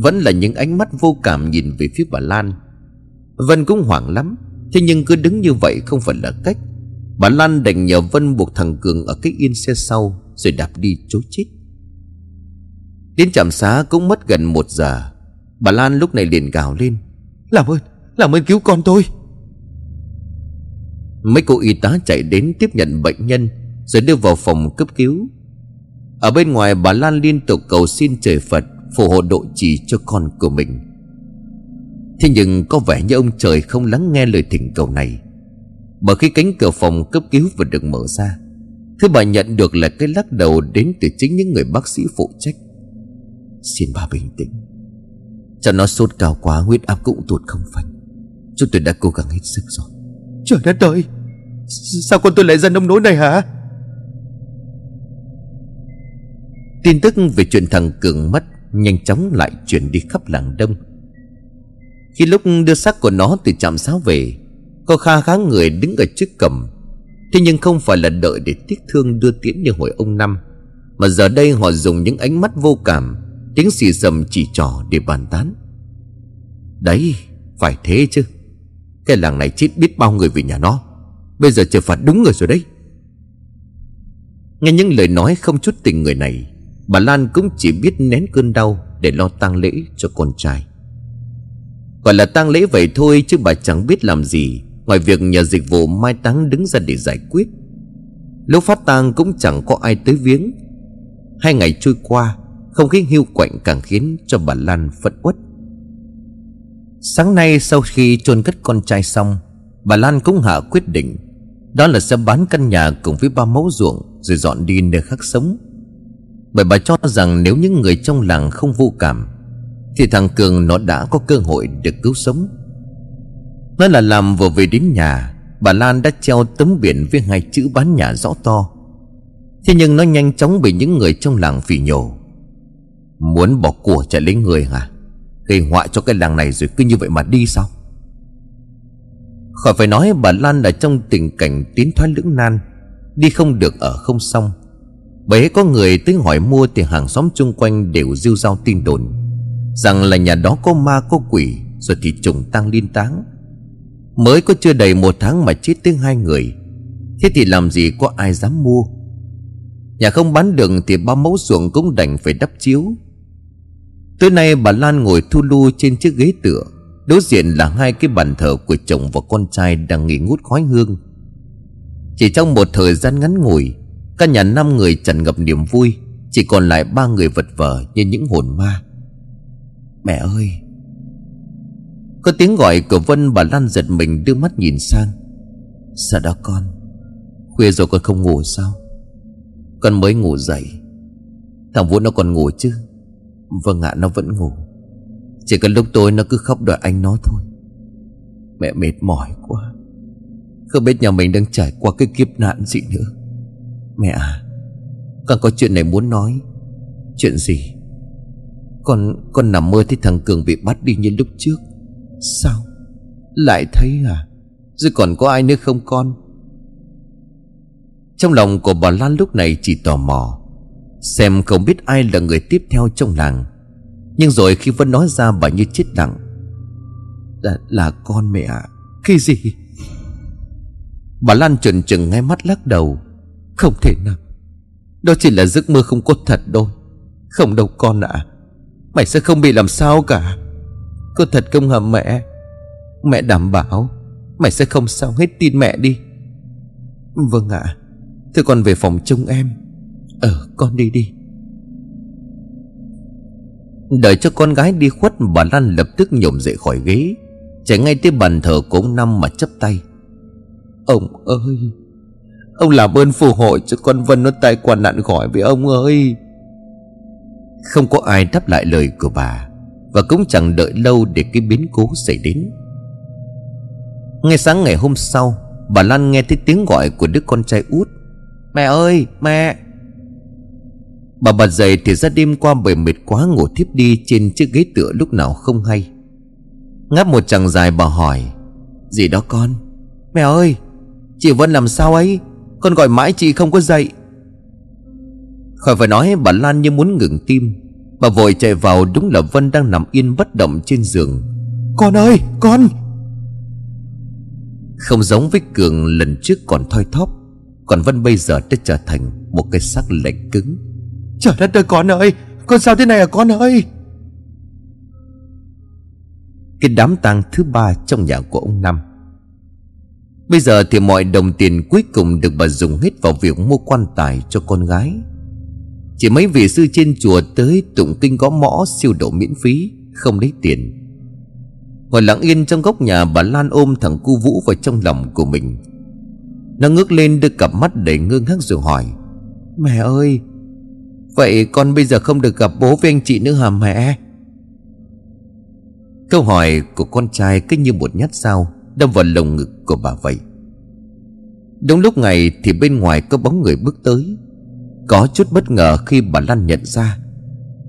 S1: Vẫn là những ánh mắt vô cảm nhìn về phía bà Lan. Vân cũng hoảng lắm Thế nhưng cứ đứng như vậy không phải là cách. Bà Lan đành nhờ Vân buộc thằng Cường ở cái yên xe sau Rồi đạp đi chối chết Đến trạm xá cũng mất gần một giờ. Bà Lan lúc này liền gào lên.
S2: Làm ơn, làm ơn cứu con tôi.
S1: Mấy cô y tá chạy đến tiếp nhận bệnh nhân Rồi đưa vào phòng cấp cứu. Ở bên ngoài bà Lan liên tục cầu xin trời Phật Phù hộ độ trì cho con của mình. Thế nhưng có vẻ như ông trời không lắng nghe lời thỉnh cầu này. Bởi khi cánh cửa phòng cấp cứu vừa được mở ra Thứ bà nhận được là cái lắc đầu đến từ chính những người bác sĩ phụ trách Xin bà bình tĩnh. Cho nó sốt cao quá huyết áp cũng tụt không phanh. Chúng tôi đã cố gắng hết sức rồi.
S2: Trời đất ơi! Sao con tôi lại ra nông nỗi này hả?
S1: Tin tức về chuyện thằng Cường mất Nhanh chóng lại chuyển đi khắp làng đông. Khi lúc đưa xác của nó từ trạm xá về Có kha khá người đứng ở trước cầm. Thế nhưng không phải là đợi để tiếc thương đưa tiễn như hồi ông Năm Mà giờ đây họ dùng những ánh mắt vô cảm Tiếng xì sầm chỉ trỏ để bàn tán. Đấy, Phải thế chứ. Cái làng này chết biết bao người vì nhà nó. Bây giờ chờ phạt đúng người rồi đấy. Nghe những lời nói không chút tình người này, Bà Lan cũng chỉ biết nén cơn đau Để lo tang lễ cho con trai. Gọi là tang lễ vậy thôi Chứ bà chẳng biết làm gì, Ngoài việc nhờ dịch vụ mai táng đứng ra để giải quyết. Lúc phát tang cũng chẳng có ai tới viếng. Hai ngày trôi qua không khí hiu quạnh càng khiến cho bà Lan phẫn uất. Sáng nay sau khi chôn cất con trai xong, Bà Lan cũng hạ quyết định, Đó là sẽ bán căn nhà cùng với ba mẫu ruộng Rồi dọn đi nơi khác sống. Bởi bà cho rằng nếu những người trong làng không vô cảm, Thì thằng Cường nó đã có cơ hội được cứu sống. Nói là làm vừa về đến nhà, Bà Lan đã treo tấm biển với hai chữ bán nhà rõ to. Thế nhưng nó nhanh chóng bị những người trong làng phỉ nhổ. Muốn bỏ của chạy lấy người hả? Gây họa cho cái làng này rồi cứ như vậy mà đi sao? Khỏi phải nói bà Lan là trong tình cảnh tiến thoái lưỡng nan, Đi không được ở không xong. Bấy có người tới hỏi mua thì hàng xóm chung quanh đều rêu rao tin đồn Rằng là nhà đó có ma, có quỷ, Rồi thì trùng tăng liên táng. Mới có chưa đầy một tháng mà chết tới hai người. Thế thì làm gì có ai dám mua? Nhà không bán được thì ba mẫu ruộng cũng đành phải đắp chiếu. Tối nay bà Lan ngồi thu lu trên chiếc ghế tựa, Đối diện là hai cái bàn thờ của chồng và con trai đang nghỉ ngút khói hương. Chỉ trong một thời gian ngắn ngủi, Căn nhà năm người tràn ngập niềm vui, Chỉ còn lại ba người vật vờ như những hồn ma. Mẹ ơi! Có tiếng gọi của Vân, bà Lan giật mình đưa mắt nhìn sang. Sao đó con? Khuya rồi con không ngủ sao? Con mới ngủ dậy. Thằng Vũ nó còn ngủ chứ? Vâng ạ, nó vẫn ngủ. Chỉ cần lúc tối nó cứ khóc đòi anh nó thôi. Mẹ mệt mỏi quá. Không biết nhà mình đang trải qua cái kiếp nạn gì nữa. Mẹ à Con có chuyện này muốn nói. Chuyện gì? Con con nằm mơ thấy thằng Cường bị bắt đi như lúc trước. Sao? Lại thấy à? Rồi còn có ai nữa không con? Trong lòng của bà Lan lúc này chỉ tò mò. Xem không biết ai là người tiếp theo trong làng. Nhưng rồi khi Vân nói ra bà như chết lặng Là, là con mẹ ạ. Khi gì? Bà Lan trần trừng ngay mắt lắc đầu. Không thể nào. Đó chỉ là giấc mơ không có thật đâu. Không đâu con ạ. Mày sẽ không bị làm sao cả. Có thật không hả mẹ? Mẹ đảm bảo Mày sẽ không sao hết tin mẹ đi. Vâng ạ. À. Thế con về phòng trông em. Ờ con đi đi. Đợi cho con gái đi khuất, Bà Lan lập tức nhổm dậy khỏi ghế. Chạy ngay tới bàn thờ của ông Năm mà chấp tay.
S2: Ông ơi, Ông làm ơn phù hộ cho con Vân nó tai qua nạn khỏi với ông ơi.
S1: Không có ai đáp lại lời của bà, Và cũng chẳng đợi lâu để cái biến cố xảy đến. Ngay sáng ngày hôm sau, Bà Lan nghe thấy tiếng gọi của đứa con trai út.
S2: Mẹ ơi, mẹ!
S1: Bà bật dậy thì ra đêm qua bởi mệt quá ngủ thiếp đi trên chiếc ghế tựa lúc nào không hay. Ngáp một chàng dài bà hỏi,
S2: Gì đó con? Mẹ ơi, Chị Vân làm sao ấy? Con gọi mãi chị không có dậy.
S1: Khỏi phải nói bà Lan như muốn ngừng tim. Bà vội chạy vào đúng là Vân đang nằm yên bất động trên giường.
S2: Con ơi, con!
S1: Không giống với Cường lần trước còn thoi thóp, Còn Vân bây giờ đã trở thành một cái xác lạnh cứng.
S2: Trời đất ơi, con ơi! Con sao thế này à con ơi?
S1: Cái đám tang thứ ba trong nhà của ông Năm. Bây giờ thì mọi đồng tiền cuối cùng được bà dùng hết vào việc mua quan tài cho con gái. Chỉ mấy vị sư trên chùa tới tụng kinh gõ mõ siêu độ miễn phí, Không lấy tiền. Ngồi lặng yên trong góc nhà, bà Lan ôm thằng cu Vũ vào trong lòng của mình. Nó ngước lên đưa cặp mắt đầy ngơ ngác rồi hỏi,
S2: Mẹ ơi Vậy con bây giờ không được gặp bố với anh chị nữa hả mẹ?
S1: Câu hỏi của con trai cứ như một nhát dao Đâm vào lồng ngực của bà vậy. Đúng lúc này thì bên ngoài có bóng người bước tới. Có chút bất ngờ khi bà Lan nhận ra.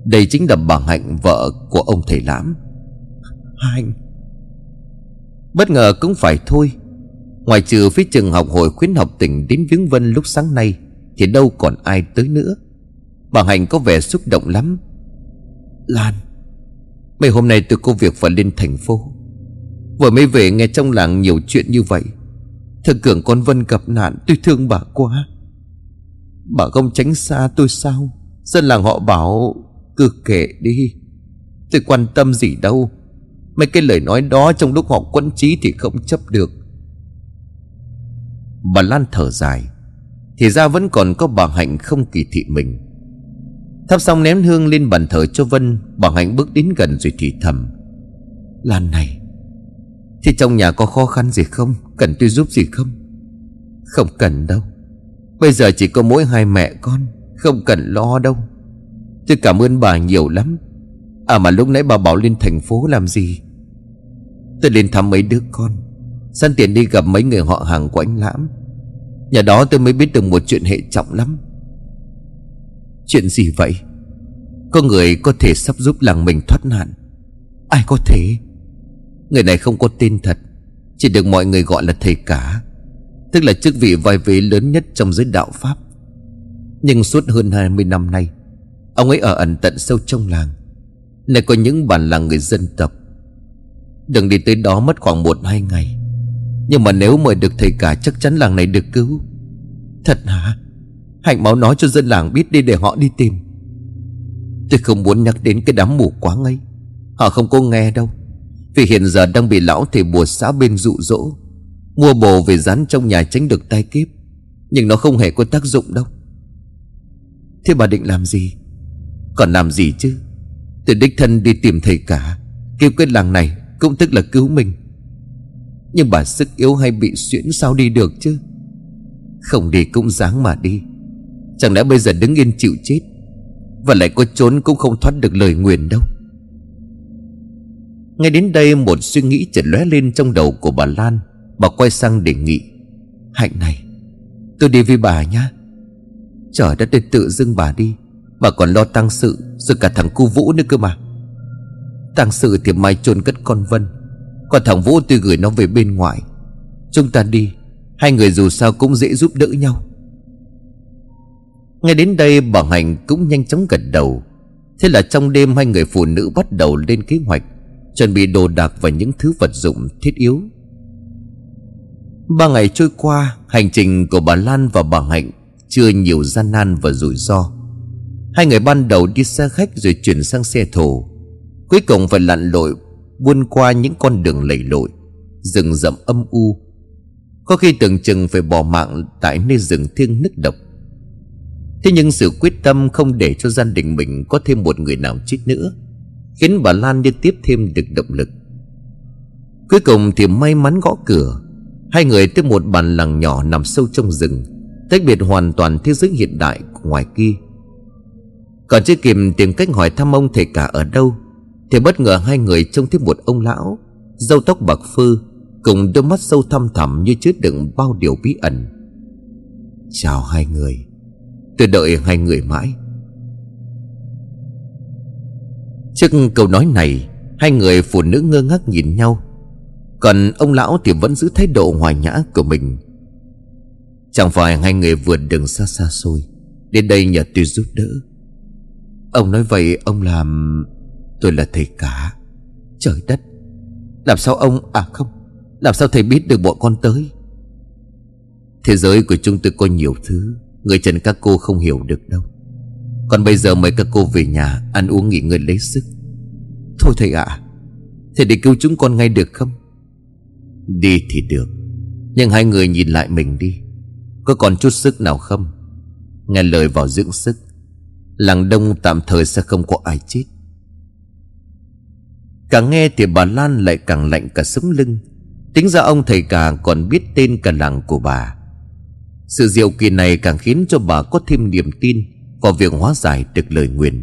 S1: Đây chính là bà Hạnh vợ của ông thầy Lãm.
S2: Hạnh.
S1: Bất ngờ cũng phải thôi. Ngoài trừ phía trường học hội khuyến học tỉnh đến viếng Vân lúc sáng nay Thì đâu còn ai tới nữa Bà Hạnh có vẻ xúc động lắm.
S2: Lan,
S1: Mấy hôm nay tôi có việc phải lên thành phố. Vừa mới về nghe trong làng nhiều chuyện như vậy.
S2: Thằng Cường con Vân gặp nạn, Tôi thương bà quá. Bà không tránh xa tôi sao? Dân làng họ bảo, Cứ kệ đi. Tôi quan tâm gì đâu. Mấy cái lời nói đó trong lúc họ quẫn trí thì không chấp được.
S1: Bà Lan thở dài. Thì ra vẫn còn có bà Hạnh không kỳ thị mình. Thắp xong ném hương lên bàn thờ cho Vân Bà Hạnh bước đến gần rồi thì thầm
S2: Lan này Thì trong nhà có khó khăn gì không? Cần tôi giúp gì không? Không cần đâu. Bây giờ chỉ có mỗi hai mẹ con, Không cần lo đâu. Tôi cảm ơn bà nhiều lắm. À mà lúc nãy bà bảo lên thành phố làm gì? Tôi lên thăm mấy đứa con Săn tiền đi gặp mấy người họ hàng của anh Lãm. Nhà đó tôi mới biết được một chuyện hệ trọng lắm. Chuyện gì vậy? Có người có thể sắp giúp làng mình thoát nạn. Ai có thể? Người này không có tên thật, Chỉ được mọi người gọi là thầy cả Tức là chức vị vai vế lớn nhất trong giới đạo Pháp. Nhưng suốt hơn 20 năm nay, Ông ấy ở ẩn tận sâu trong làng, nơi có những bản làng người dân tộc. Đừng đi tới đó mất khoảng một, hai ngày, Nhưng mà nếu mời được thầy cả Chắc chắn làng này được cứu. Thật hả? Hạnh máu nói cho dân làng biết đi để họ đi tìm. Tôi không muốn nhắc đến cái đám mù quá ngây Họ không có nghe đâu. Vì hiện giờ đang bị lão thầy bùa xã bên dụ dỗ, Mua bồ về dán trong nhà tránh được tai kiếp. Nhưng nó không hề có tác dụng đâu. Thế bà định làm gì? Còn làm gì chứ? Tôi đích thân đi tìm thầy cả, Kêu cái làng này cũng tức là cứu mình. Nhưng bà sức yếu hay bị xuyễn sao đi được chứ? Không đi cũng dáng mà đi. Chẳng lẽ bây giờ đứng yên chịu chết Và lại có trốn cũng không thoát được lời nguyền đâu? Ngay đến đây một suy nghĩ chợt lóe lên trong đầu của bà Lan. Bà quay sang đề nghị, Hạnh này, Tôi đi với bà nhá. Trời đất ơi, tự dưng bà đi. Bà còn lo tăng sự, Rồi cả thằng cu Vũ nữa cơ mà. Tăng sự thì mai chôn cất con Vân. Còn thằng Vũ tôi gửi nó về bên ngoài Chúng ta đi, Hai người dù sao cũng dễ giúp đỡ nhau ngay đến đây bà Hạnh cũng nhanh chóng gật đầu. Thế là trong đêm hai người phụ nữ bắt đầu lên kế hoạch, Chuẩn bị đồ đạc và những thứ vật dụng thiết yếu. Ba ngày trôi qua, Hành trình của bà Lan và bà Hạnh Chưa nhiều gian nan và rủi ro. Hai người ban đầu đi xe khách rồi chuyển sang xe thổ. Cuối cùng phải lặn lội, Buôn qua những con đường lầy lội, Rừng rậm âm u. Có khi tưởng chừng phải bỏ mạng Tại nơi rừng thiêng nức độc. Thế nhưng sự quyết tâm không để cho gia đình mình có thêm một người nào chết nữa,
S1: Khiến bà Lan liên tiếp thêm được động lực. Cuối cùng thì may mắn gõ cửa, Hai người tới một bàn làng nhỏ nằm sâu trong rừng, Tách biệt hoàn toàn thế giới hiện đại ngoài kia. Còn chưa kịp tìm cách hỏi thăm ông thầy cả ở đâu, Thì bất ngờ hai người trông thấy một ông lão Dâu tóc bạc phơ, Cùng đôi mắt sâu thăm thẳm như chứa đựng bao điều bí ẩn. Chào hai người. Tôi đợi hai người mãi. Trước câu nói này, Hai người phụ nữ ngơ ngác nhìn nhau. Còn ông lão thì vẫn giữ thái độ hòa nhã của mình. Chẳng phải hai người vượt đường xa xa xôi, Đến đây nhờ tôi giúp đỡ. Ông nói vậy, ông làm Tôi là thầy cả. Trời đất, Làm sao ông À không, Làm sao thầy biết được bọn con tới? Thế giới của chúng tôi có nhiều thứ Người trần các cô không hiểu được đâu. Còn bây giờ mời các cô về nhà Ăn uống nghỉ ngơi lấy sức. Thôi thầy ạ à, Thầy để cứu chúng con ngay được không? Đi thì được Nhưng hai người nhìn lại mình đi. Có còn chút sức nào không? Nghe lời vào dưỡng sức Làng đông tạm thời sẽ không có ai chết. Càng nghe thì bà Lan lại càng lạnh cả sống lưng. Tính ra ông thầy cả còn biết tên cả làng của bà. Sự diệu kỳ này càng khiến cho bà có thêm niềm tin Vào việc hóa giải được lời nguyền.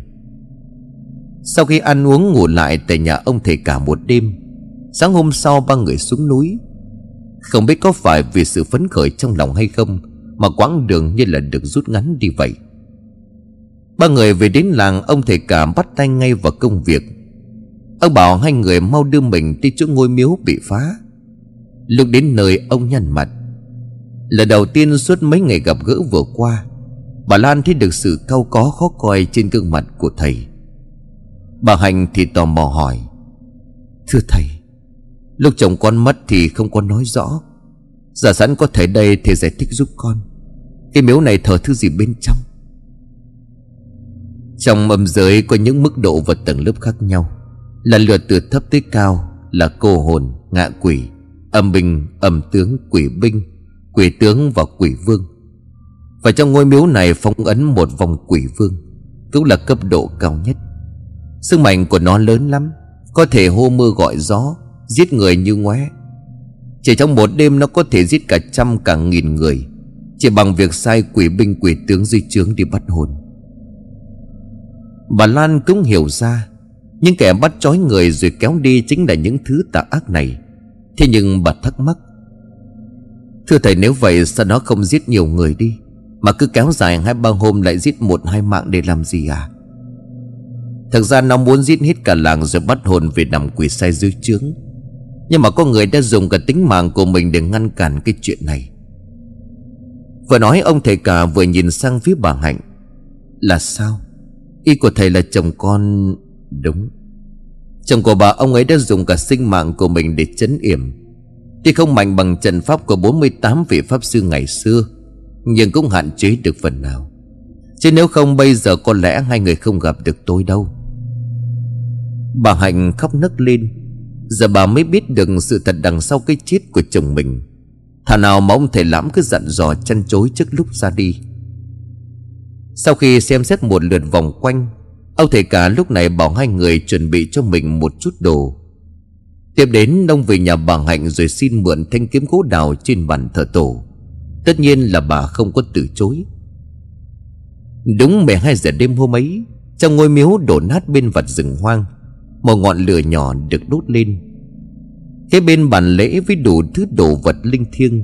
S1: Sau khi ăn uống ngủ lại tại nhà ông thầy cả một đêm, Sáng hôm sau ba người xuống núi. Không biết có phải vì sự phấn khởi trong lòng hay không Mà quãng đường như là được rút ngắn đi vậy. Ba người về đến làng, Ông thầy cả bắt tay ngay vào công việc. Ông bảo hai người mau đưa mình đi chỗ ngôi miếu bị phá. Lúc đến nơi, ông nhăn mặt. Lần đầu tiên suốt mấy ngày gặp gỡ vừa qua Bà Lan thấy được sự cau có khó coi trên gương mặt của thầy. Bà Hành thì tò mò hỏi Thưa thầy Lúc chồng con mất thì không có nói rõ. Giả sẵn có thể đây thì giải thích giúp con. Cái miếu này thờ thứ gì bên trong? Trong âm giới có những mức độ và tầng lớp khác nhau. Lần lượt từ thấp tới cao Là cô hồn, ngạ quỷ Âm binh, âm tướng, quỷ binh. Quỷ tướng và quỷ vương. Và trong ngôi miếu này phong ấn một vòng quỷ vương, Cũng là cấp độ cao nhất. Sức mạnh của nó lớn lắm, Có thể hô mưa gọi gió, Giết người như ngoé. Chỉ trong một đêm nó có thể giết cả trăm, cả nghìn người, Chỉ bằng việc sai quỷ binh, quỷ tướng dưới trướng đi bắt hồn. Bà Lan cũng hiểu ra, Những kẻ bắt trói người rồi kéo đi Chính là những thứ tà ác này. Thế nhưng bà thắc mắc Thưa thầy, nếu vậy sao nó không giết nhiều người đi? Mà cứ kéo dài hai ba hôm lại giết một hai mạng để làm gì à? Thật ra nó muốn giết hết cả làng rồi bắt hồn về nằm quỷ sai dưới trướng. Nhưng mà có người đã dùng cả tính mạng của mình để ngăn cản cái chuyện này. Vừa nói ông thầy cả vừa nhìn sang phía bà Hạnh. Là sao? Ý của thầy là chồng con, Đúng. Chồng của bà ông ấy đã dùng cả sinh mạng của mình để chấn yểm. Tuy không mạnh bằng trận pháp của 48 vị pháp sư ngày xưa, Nhưng cũng hạn chế được phần nào. Chứ nếu không, bây giờ có lẽ hai người không gặp được tôi đâu. Bà Hạnh khóc nấc lên. Giờ bà mới biết được sự thật đằng sau cái chết của chồng mình. Thà nào mà ông thầy lãm cứ dặn dò chăn chối trước lúc ra đi. Sau khi xem xét một lượt vòng quanh, Ông thầy cả lúc này bảo hai người chuẩn bị cho mình một chút đồ. Tiếp đến ông về nhà bà Hạnh rồi xin mượn thanh kiếm gỗ đào trên bàn thờ tổ. Tất nhiên là bà không có từ chối. Đúng 12 giờ đêm hôm ấy Trong ngôi miếu đổ nát bên vặt rừng hoang Một ngọn lửa nhỏ được đốt lên. Kế bên bàn lễ với đủ thứ đồ vật linh thiêng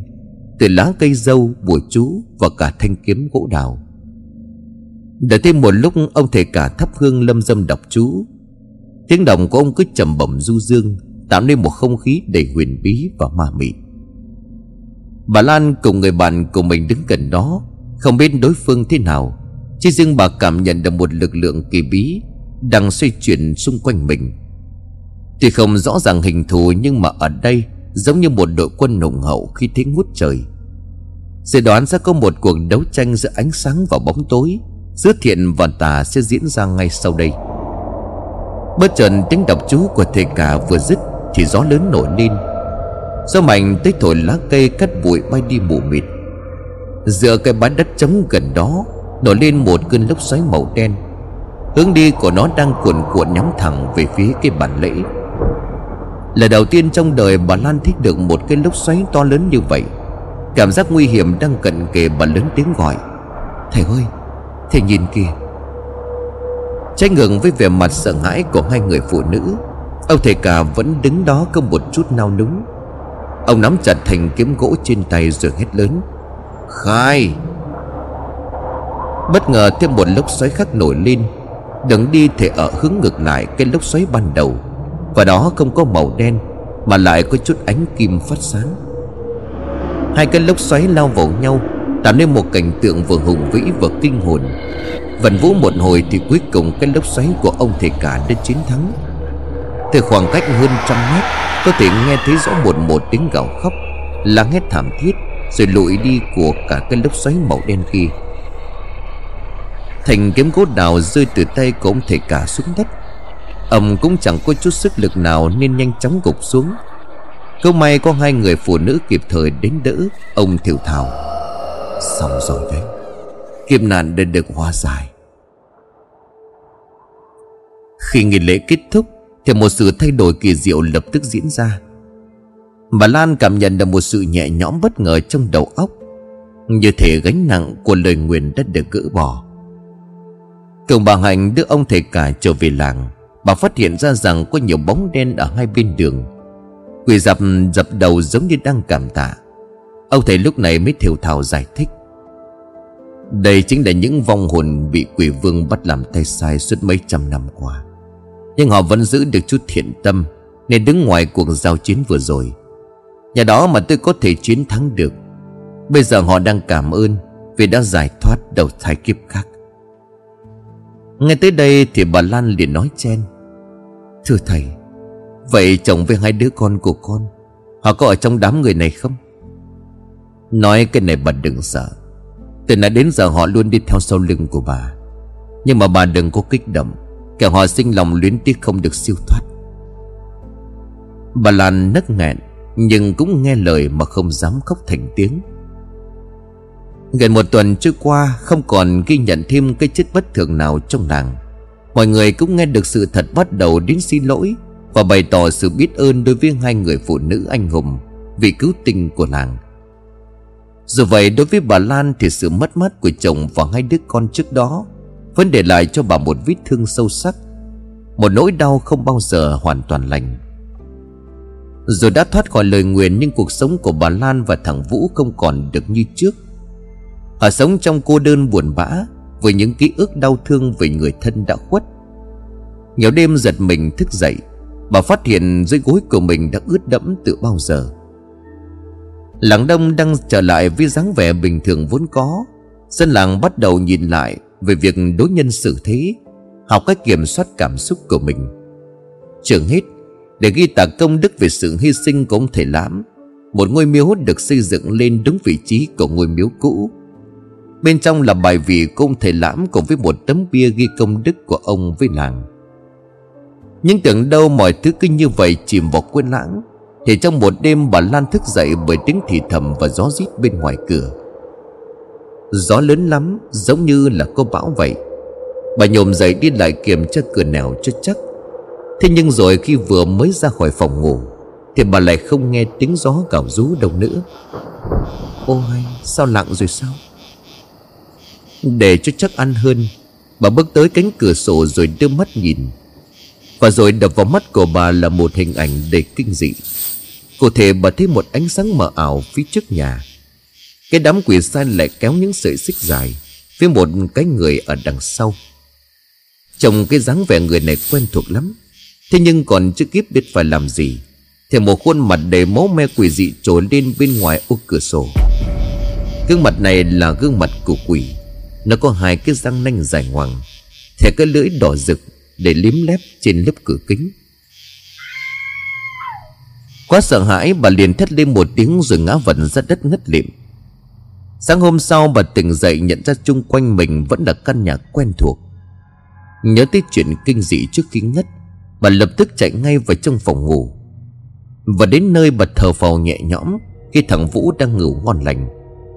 S1: Từ lá cây dâu, bùa chú và cả thanh kiếm gỗ đào. Đợi thêm một lúc ông thầy cả thắp hương lâm dâm đọc chú. Tiếng đồng của ông cứ trầm bẩm du dương. Tạo nên một không khí đầy huyền bí và ma mị. Bà Lan cùng người bạn của mình đứng gần đó, Không biết đối phương thế nào. Chỉ riêng bà cảm nhận được một lực lượng kỳ bí Đang xoay chuyển xung quanh mình. Tuy không rõ ràng hình thù Nhưng mà ở đây Giống như một đội quân nồng hậu khi thế ngút trời. Dự đoán sẽ có một cuộc đấu tranh giữa ánh sáng và bóng tối, Giữa thiện và tà sẽ diễn ra ngay sau đây. Bất chợt tiếng đọc chú của thầy cả vừa dứt thì gió lớn nổi lên. Gió mạnh tới thổi lá cây cắt bụi bay đi mù mịt. Giữa cái bãi đất trống gần đó, Nổi lên một cơn lốc xoáy màu đen. Hướng đi của nó đang cuộn cuộn nhắm thẳng về phía cái bản lễ. Là đầu tiên trong đời bà Lan thích được một cái lốc xoáy to lớn như vậy. Cảm giác nguy hiểm đang cận kề bà lớn tiếng gọi. Thầy ơi, Thầy nhìn kìa. Trái ngược với vẻ mặt sợ hãi của hai người phụ nữ Ông thầy cả vẫn đứng đó không một chút nao núng. Ông nắm chặt thành kiếm gỗ trên tay rồi hét lớn, Khai! Bất ngờ thêm một lốc xoáy khác nổi lên Đường đi thể ở hướng ngược lại cái lốc xoáy ban đầu. Và đó không có màu đen, Mà lại có chút ánh kim phát sáng. Hai cái lốc xoáy lao vào nhau, Tạo nên một cảnh tượng vừa hùng vĩ vừa kinh hồn. Vần vũ một hồi thì cuối cùng cái lốc xoáy của ông thầy cả đã chiến thắng. Từ khoảng cách hơn trăm mét, Có thể nghe thấy rõ một một tiếng gào khóc Lắng hét thảm thiết, Rồi lụi đi của cả cái lốc xoáy màu đen kia. Thành kiếm gỗ đào rơi từ tay của ông thầy cả xuống đất. Ông cũng chẳng có chút sức lực nào Nên nhanh chóng gục xuống. Câu may có hai người phụ nữ kịp thời đến đỡ Ông thiểu thảo. Xong rồi đấy, Kiếp nạn đã được hóa giải. Khi nghi lễ kết thúc thì một sự thay đổi kỳ diệu lập tức diễn ra. Bà Lan cảm nhận được một sự nhẹ nhõm bất ngờ trong đầu óc, Như thể gánh nặng của lời nguyền đã được gỡ bỏ. Cường bà Hạnh đưa ông thầy cả, trở về làng. Bà phát hiện ra rằng có nhiều bóng đen ở hai bên đường. Quỷ dập dập đầu giống như đang cảm tạ. Ông thầy lúc này mới thiểu thảo giải thích. Đây chính là những vong hồn bị quỷ vương bắt làm tay sai suốt mấy trăm năm qua. Nhưng họ vẫn giữ được chút thiện tâm Nên đứng ngoài cuộc giao chiến vừa rồi. Nhà đó mà tôi có thể chiến thắng được. Bây giờ họ đang cảm ơn Vì đã giải thoát đầu thai kiếp khác. Nghe tới đây thì bà Lan liền nói chen. Thưa thầy, Vậy chồng với hai đứa con của con, Họ có ở trong đám người này không? Nói cái này bà đừng sợ. Từ nãy đến giờ họ luôn đi theo sau lưng của bà. Nhưng mà bà đừng có kích động kẻ họ sinh lòng luyến tiếc không được siêu thoát. Bà Lan nấc nghẹn, Nhưng cũng nghe lời mà không dám khóc thành tiếng. Gần một tuần trôi qua, Không còn ghi nhận thêm cái chết bất thường nào trong làng Mọi người cũng nghe được sự thật bắt đầu đến xin lỗi Và bày tỏ sự biết ơn đối với hai người phụ nữ anh hùng Vì cứu tình của làng Dù vậy, đối với bà Lan thì sự mất mát của chồng và hai đứa con trước đó vẫn để lại cho bà một vết thương sâu sắc, Một nỗi đau không bao giờ hoàn toàn lành. Dù đã thoát khỏi lời nguyền Nhưng cuộc sống của bà Lan và thằng Vũ không còn được như trước. Họ sống trong cô đơn buồn bã Với những ký ức đau thương về người thân đã khuất. Nhiều đêm giật mình thức dậy, Bà phát hiện dưới gối của mình đã ướt đẫm từ bao giờ. Làng đông đang trở lại với dáng vẻ bình thường vốn có. Dân làng bắt đầu nhìn lại về việc đối nhân xử thế, Học cách kiểm soát cảm xúc của mình. Trường hết, Để ghi tạc công đức về sự hy sinh của ông thầy lãm, Một ngôi miếu được xây dựng lên đúng vị trí của ngôi miếu cũ. Bên trong là bài vị của ông thầy lãm Cùng với một tấm bia ghi công đức của ông với làng Nhưng tưởng đâu mọi thứ cứ như vậy chìm vào quên lãng, Thì trong một đêm bà Lan thức dậy bởi tiếng thì thầm và gió rít bên ngoài cửa. Gió lớn lắm, giống như là có bão vậy. Bà nhổm dậy đi lại kiểm tra cửa nào cho chắc. Thế nhưng rồi khi vừa mới ra khỏi phòng ngủ, Thì bà lại không nghe tiếng gió gào rú đâu nữa. Ôi, sao lặng rồi sao? Để cho chắc ăn hơn, Bà bước tới cánh cửa sổ rồi đưa mắt nhìn. Và rồi đập vào mắt của bà là một hình ảnh đầy kinh dị. Cụ thể bà thấy một ánh sáng mờ ảo phía trước nhà. Cái đám quỷ sai lại kéo những sợi xích dài Với một cái người ở đằng sau. Trông cái dáng vẻ người này quen thuộc lắm. Thế nhưng còn chưa kịp biết phải làm gì, Thì một khuôn mặt đầy máu me quỷ dị trồi lên bên ngoài ô cửa sổ. Gương mặt này là gương mặt của quỷ. Nó có hai cái răng nanh dài ngoằng, Thẻ cái lưỡi đỏ rực Để liếm lép trên lớp cửa kính. Quá sợ hãi, bà liền thét lên một tiếng Rồi ngã vật ra đất ngất lịm. Sáng hôm sau bà tỉnh dậy nhận ra chung quanh mình Vẫn là căn nhà quen thuộc. Nhớ tới chuyện kinh dị trước khi ngất, Bà lập tức chạy ngay vào trong phòng ngủ. Và đến nơi bà thở phào nhẹ nhõm Khi thằng Vũ đang ngủ ngon lành,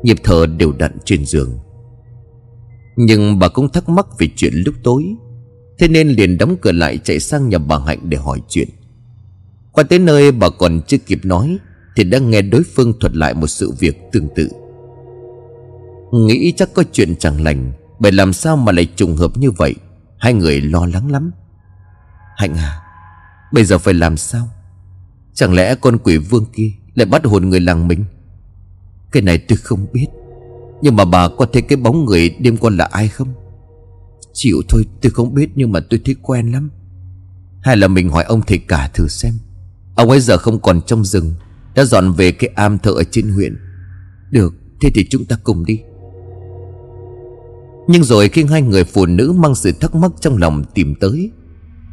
S1: Nhịp thở đều đặn trên giường. Nhưng bà cũng thắc mắc về chuyện lúc tối, Thế nên liền đóng cửa lại chạy sang nhà bà Hạnh để hỏi chuyện. Qua tới nơi bà còn chưa kịp nói Thì đã nghe đối phương thuật lại một sự việc tương tự. Nghĩ chắc có chuyện chẳng lành Bởi làm sao mà lại trùng hợp như vậy? Hai người lo lắng lắm. Hạnh à Bây giờ phải làm sao? Chẳng lẽ con quỷ vương kia Lại bắt hồn người làng mình? Cái này tôi không biết. Nhưng mà bà có thấy cái bóng người đêm qua là ai không? Chịu thôi, tôi không biết Nhưng mà tôi thấy quen lắm. Hay là mình hỏi ông thầy cả thử xem. Ông ấy giờ không còn trong rừng, Đã dọn về cái am thợ ở trên huyện. Được, Thế thì chúng ta cùng đi. Nhưng rồi khi hai người phụ nữ Mang sự thắc mắc trong lòng tìm tới,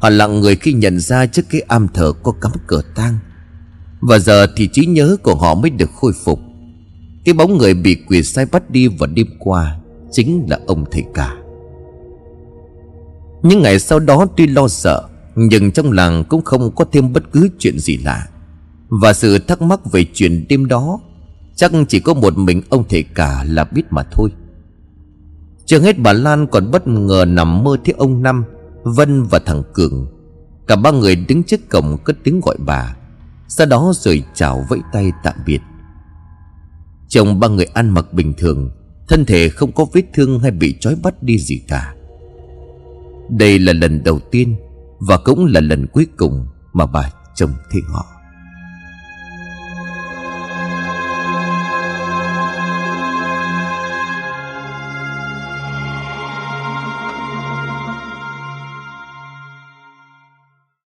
S1: Họ lặng người khi nhận ra trước cái am thờ có cắm cờ tang. Và giờ thì trí nhớ của họ mới được khôi phục. Cái bóng người bị quỷ sai bắt đi vào đêm qua Chính là ông thầy cả. Những ngày sau đó tuy lo sợ, Nhưng trong làng cũng không có thêm bất cứ chuyện gì lạ. Và sự thắc mắc về chuyện đêm đó, Chắc chỉ có một mình ông thầy cả là biết mà thôi. Chưa hết bà Lan còn bất ngờ nằm mơ thấy ông Năm, Vân và thằng Cường. Cả ba người đứng trước cổng cất tiếng gọi bà. Sau đó rồi chào vẫy tay tạm biệt. Chồng ba người ăn mặc bình thường, Thân thể không có vết thương hay bị trói bắt đi gì cả. Đây là lần đầu tiên Và cũng là lần cuối cùng mà bà chồng thấy họ.